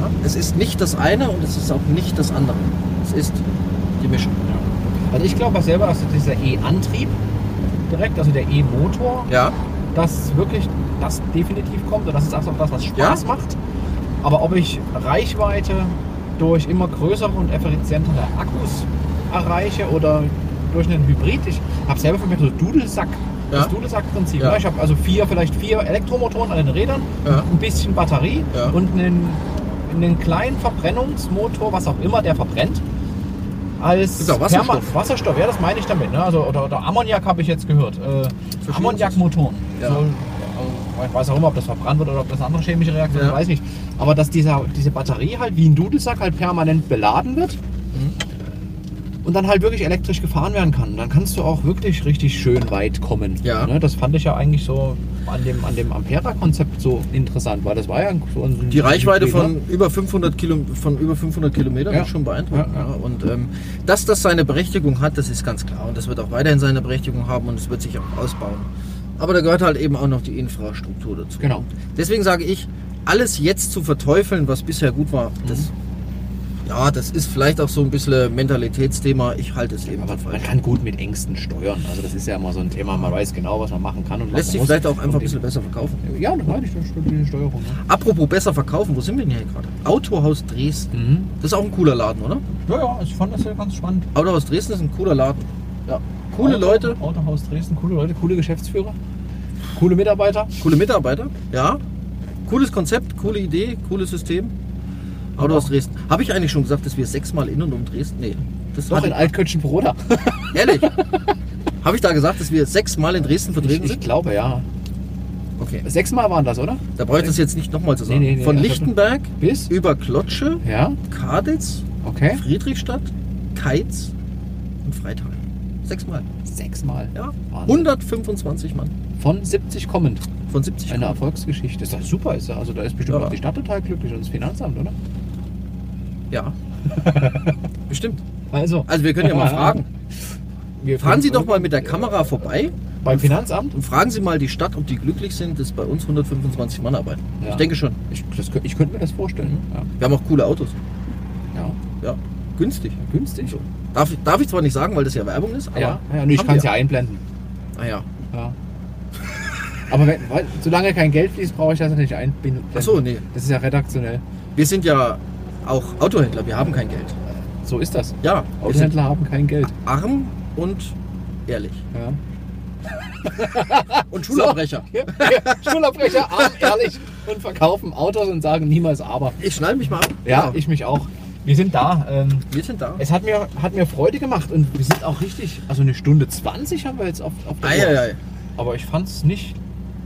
Ja? Es ist nicht das eine und es ist auch nicht das andere. Es ist die Mischung. Also ich glaube auch selber, dass dieser E-Antrieb direkt, also der E-Motor, Ja, dass wirklich das definitiv kommt und das ist auch das, was Spaß Ja. macht. Aber ob ich Reichweite durch immer größere und effizientere Akkus erreiche oder durch einen Hybrid, ich habe selber für mich so Dudelsack, das Ja. Dudelsack-Prinzip. Ja. ne? Ich habe also vier, vielleicht vier Elektromotoren an den Rädern, Ja. ein bisschen Batterie Ja. und einen, einen kleinen Verbrennungsmotor, was auch immer, der verbrennt. Als Ist auch Wasserstoff. Perma- Wasserstoff, ja, das meine ich damit. Ne? Also, oder, oder Ammoniak habe ich jetzt gehört. Äh, Ammoniakmotoren. Ja. So, also, ich weiß auch immer, ob das verbrannt wird oder ob das eine andere chemische Reaktion ist, Ja. weiß nicht. Aber dass dieser, diese Batterie halt wie ein Dudelsack halt permanent beladen wird. Und dann halt wirklich elektrisch gefahren werden kann. Dann kannst du auch wirklich richtig schön weit kommen. Ja. Ne? Das fand ich ja eigentlich so an dem, an dem Ampera-Konzept so interessant, weil das war ja so ein Die Reichweite ne? von über 500 Kilo, von über 500 Kilometern Ja. ist schon beeindruckend. Ja. Ja, Und ähm, dass das seine Berechtigung hat, das ist ganz klar. Und das wird auch weiterhin seine Berechtigung haben und es wird sich auch ausbauen. Aber da gehört halt eben auch noch die Infrastruktur dazu. Genau. Deswegen sage ich, alles jetzt zu verteufeln, was bisher gut war, Mhm. das, ja, das ist vielleicht auch so ein bisschen Mentalitätsthema. Ich halte es eben Aber man kann gut mit Ängsten steuern. Also das ist ja immer so ein Thema. Man weiß genau, was man machen kann und was Lässt sich vielleicht auch einfach ein bisschen besser verkaufen. Ja, das meine ich, die Steuerung. Ne? Apropos besser verkaufen, wo sind wir denn hier gerade? Autohaus Dresden. Mhm. Das ist auch ein cooler Laden, oder? Ja, ja, ich fand das ja ganz spannend. Autohaus Dresden ist ein cooler Laden. Ja. Coole Auto, Leute, Autohaus Dresden, coole Leute, coole Geschäftsführer, coole Mitarbeiter. coole Mitarbeiter, ja. Cooles Konzept, coole Idee, cooles System. Autohaus Dresden. Habe ich eigentlich schon gesagt, dass wir sechsmal in und um Dresden? Nee. Das Doch hatte in Altkötschen Broder. Ehrlich? Habe ich da gesagt, dass wir sechsmal in Dresden Ich, vertreten ich sind? glaube ja. Okay. Sechsmal waren das, oder? Da ich das jetzt nicht nochmal zu sagen. Nee, nee, nee, Von Lichtenberg Bis? über Klotsche, Ja, Kaditz, okay. Friedrichstadt, Keitz und Freital. Sechsmal. Sechsmal. Ja. Wahnsinn. 125 Mann. Von 70 kommend. Von 70 Eine Mann. Erfolgsgeschichte. Ist doch super, ist ja. Also da ist bestimmt Ja. auch die Stadt total glücklich und das Finanzamt, oder? Ja. Bestimmt. Also. Also wir können ja mal fragen. Wir Fahren Sie doch mal mit der Kamera vorbei Beim Finanzamt? und fragen Sie mal die Stadt, ob die glücklich sind, dass bei uns 125 Mann arbeiten. Ja. Ich denke schon. Ich, das, ich könnte mir das vorstellen. Ja. Wir haben auch coole Autos. ja. Ja. Günstig. Günstig. Darf ich, darf ich zwar nicht sagen, weil das ja Werbung ist, aber. ja, ja, und ich haben kann es wir. ja einblenden. Ah ja. Ja. Aber wenn, weil, solange kein Geld fließt, brauche ich das nicht einbinden. Ach so, nee. Das ist ja redaktionell. Wir sind ja auch Autohändler, wir haben kein Geld. So ist das. Ja, Autohändler haben kein Geld. arm und ehrlich. Ja. Und Schulabbrecher. Ja, ja, Schulabbrecher, arm, ehrlich und verkaufen Autos und sagen niemals aber. Ich schnall mich mal ab. Ja, ich mich auch. Wir sind da. Ähm, Wir sind da. es hat mir, hat mir Freude gemacht und wir sind auch richtig. Also eine Stunde 20 haben wir jetzt auf, auf der. Eieiei. Aber ich fand es nicht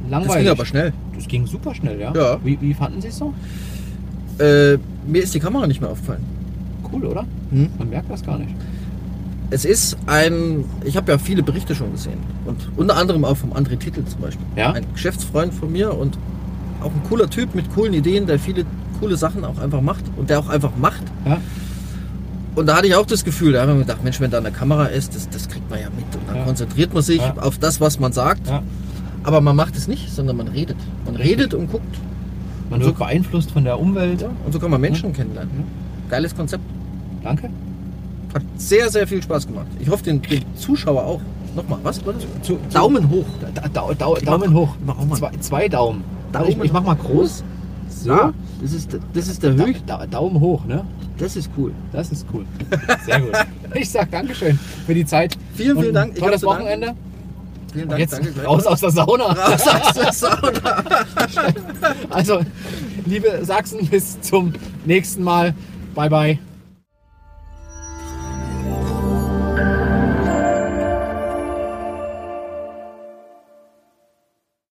Das langweilig. ging aber schnell. Das ging super schnell, ja. Ja. Wie, wie fanden Sie es so? Äh, mir ist die Kamera nicht mehr aufgefallen. Cool, oder? Hm? Man merkt das gar nicht. Es ist ein, ich habe ja viele Berichte schon gesehen und unter anderem auch vom André Titel zum Beispiel. Ja? Ein Geschäftsfreund von mir und auch ein cooler Typ mit coolen Ideen, der viele coole Sachen auch einfach macht und der auch einfach macht. Ja. Und da hatte ich auch das Gefühl, da habe ich mir gedacht, Mensch, wenn da eine Kamera ist, das, das kriegt man ja mit. Und dann Ja. konzentriert man sich auf das, was man sagt. Ja. Aber man macht es nicht, sondern man redet. Man Richtig. redet und guckt. Man Und wird so- beeinflusst von der Umwelt. Und so kann man Menschen kennenlernen. Geiles Konzept. Danke. Hat sehr, sehr viel Spaß gemacht. Ich hoffe, den, den Zuschauer auch. Nochmal, was? was? Zu, Daumen hoch. Da, da, da, Daumen hoch. mach auch mal. Zwei, zwei Daumen. Daumen ich, ich mach mal groß. So. Ja, das ist, das ist der Höchst. da, Daumen hoch, ne? Das ist cool. Das ist cool. Sehr gut. Ich sag Dankeschön für die Zeit. Vielen, vielen Dank. Ich Tolles. Wochenende. Vielen Dank. jetzt danke, raus aus der Sauna. Raus aus der Sauna. Also, liebe Sachsen, bis zum nächsten Mal. Bye, bye.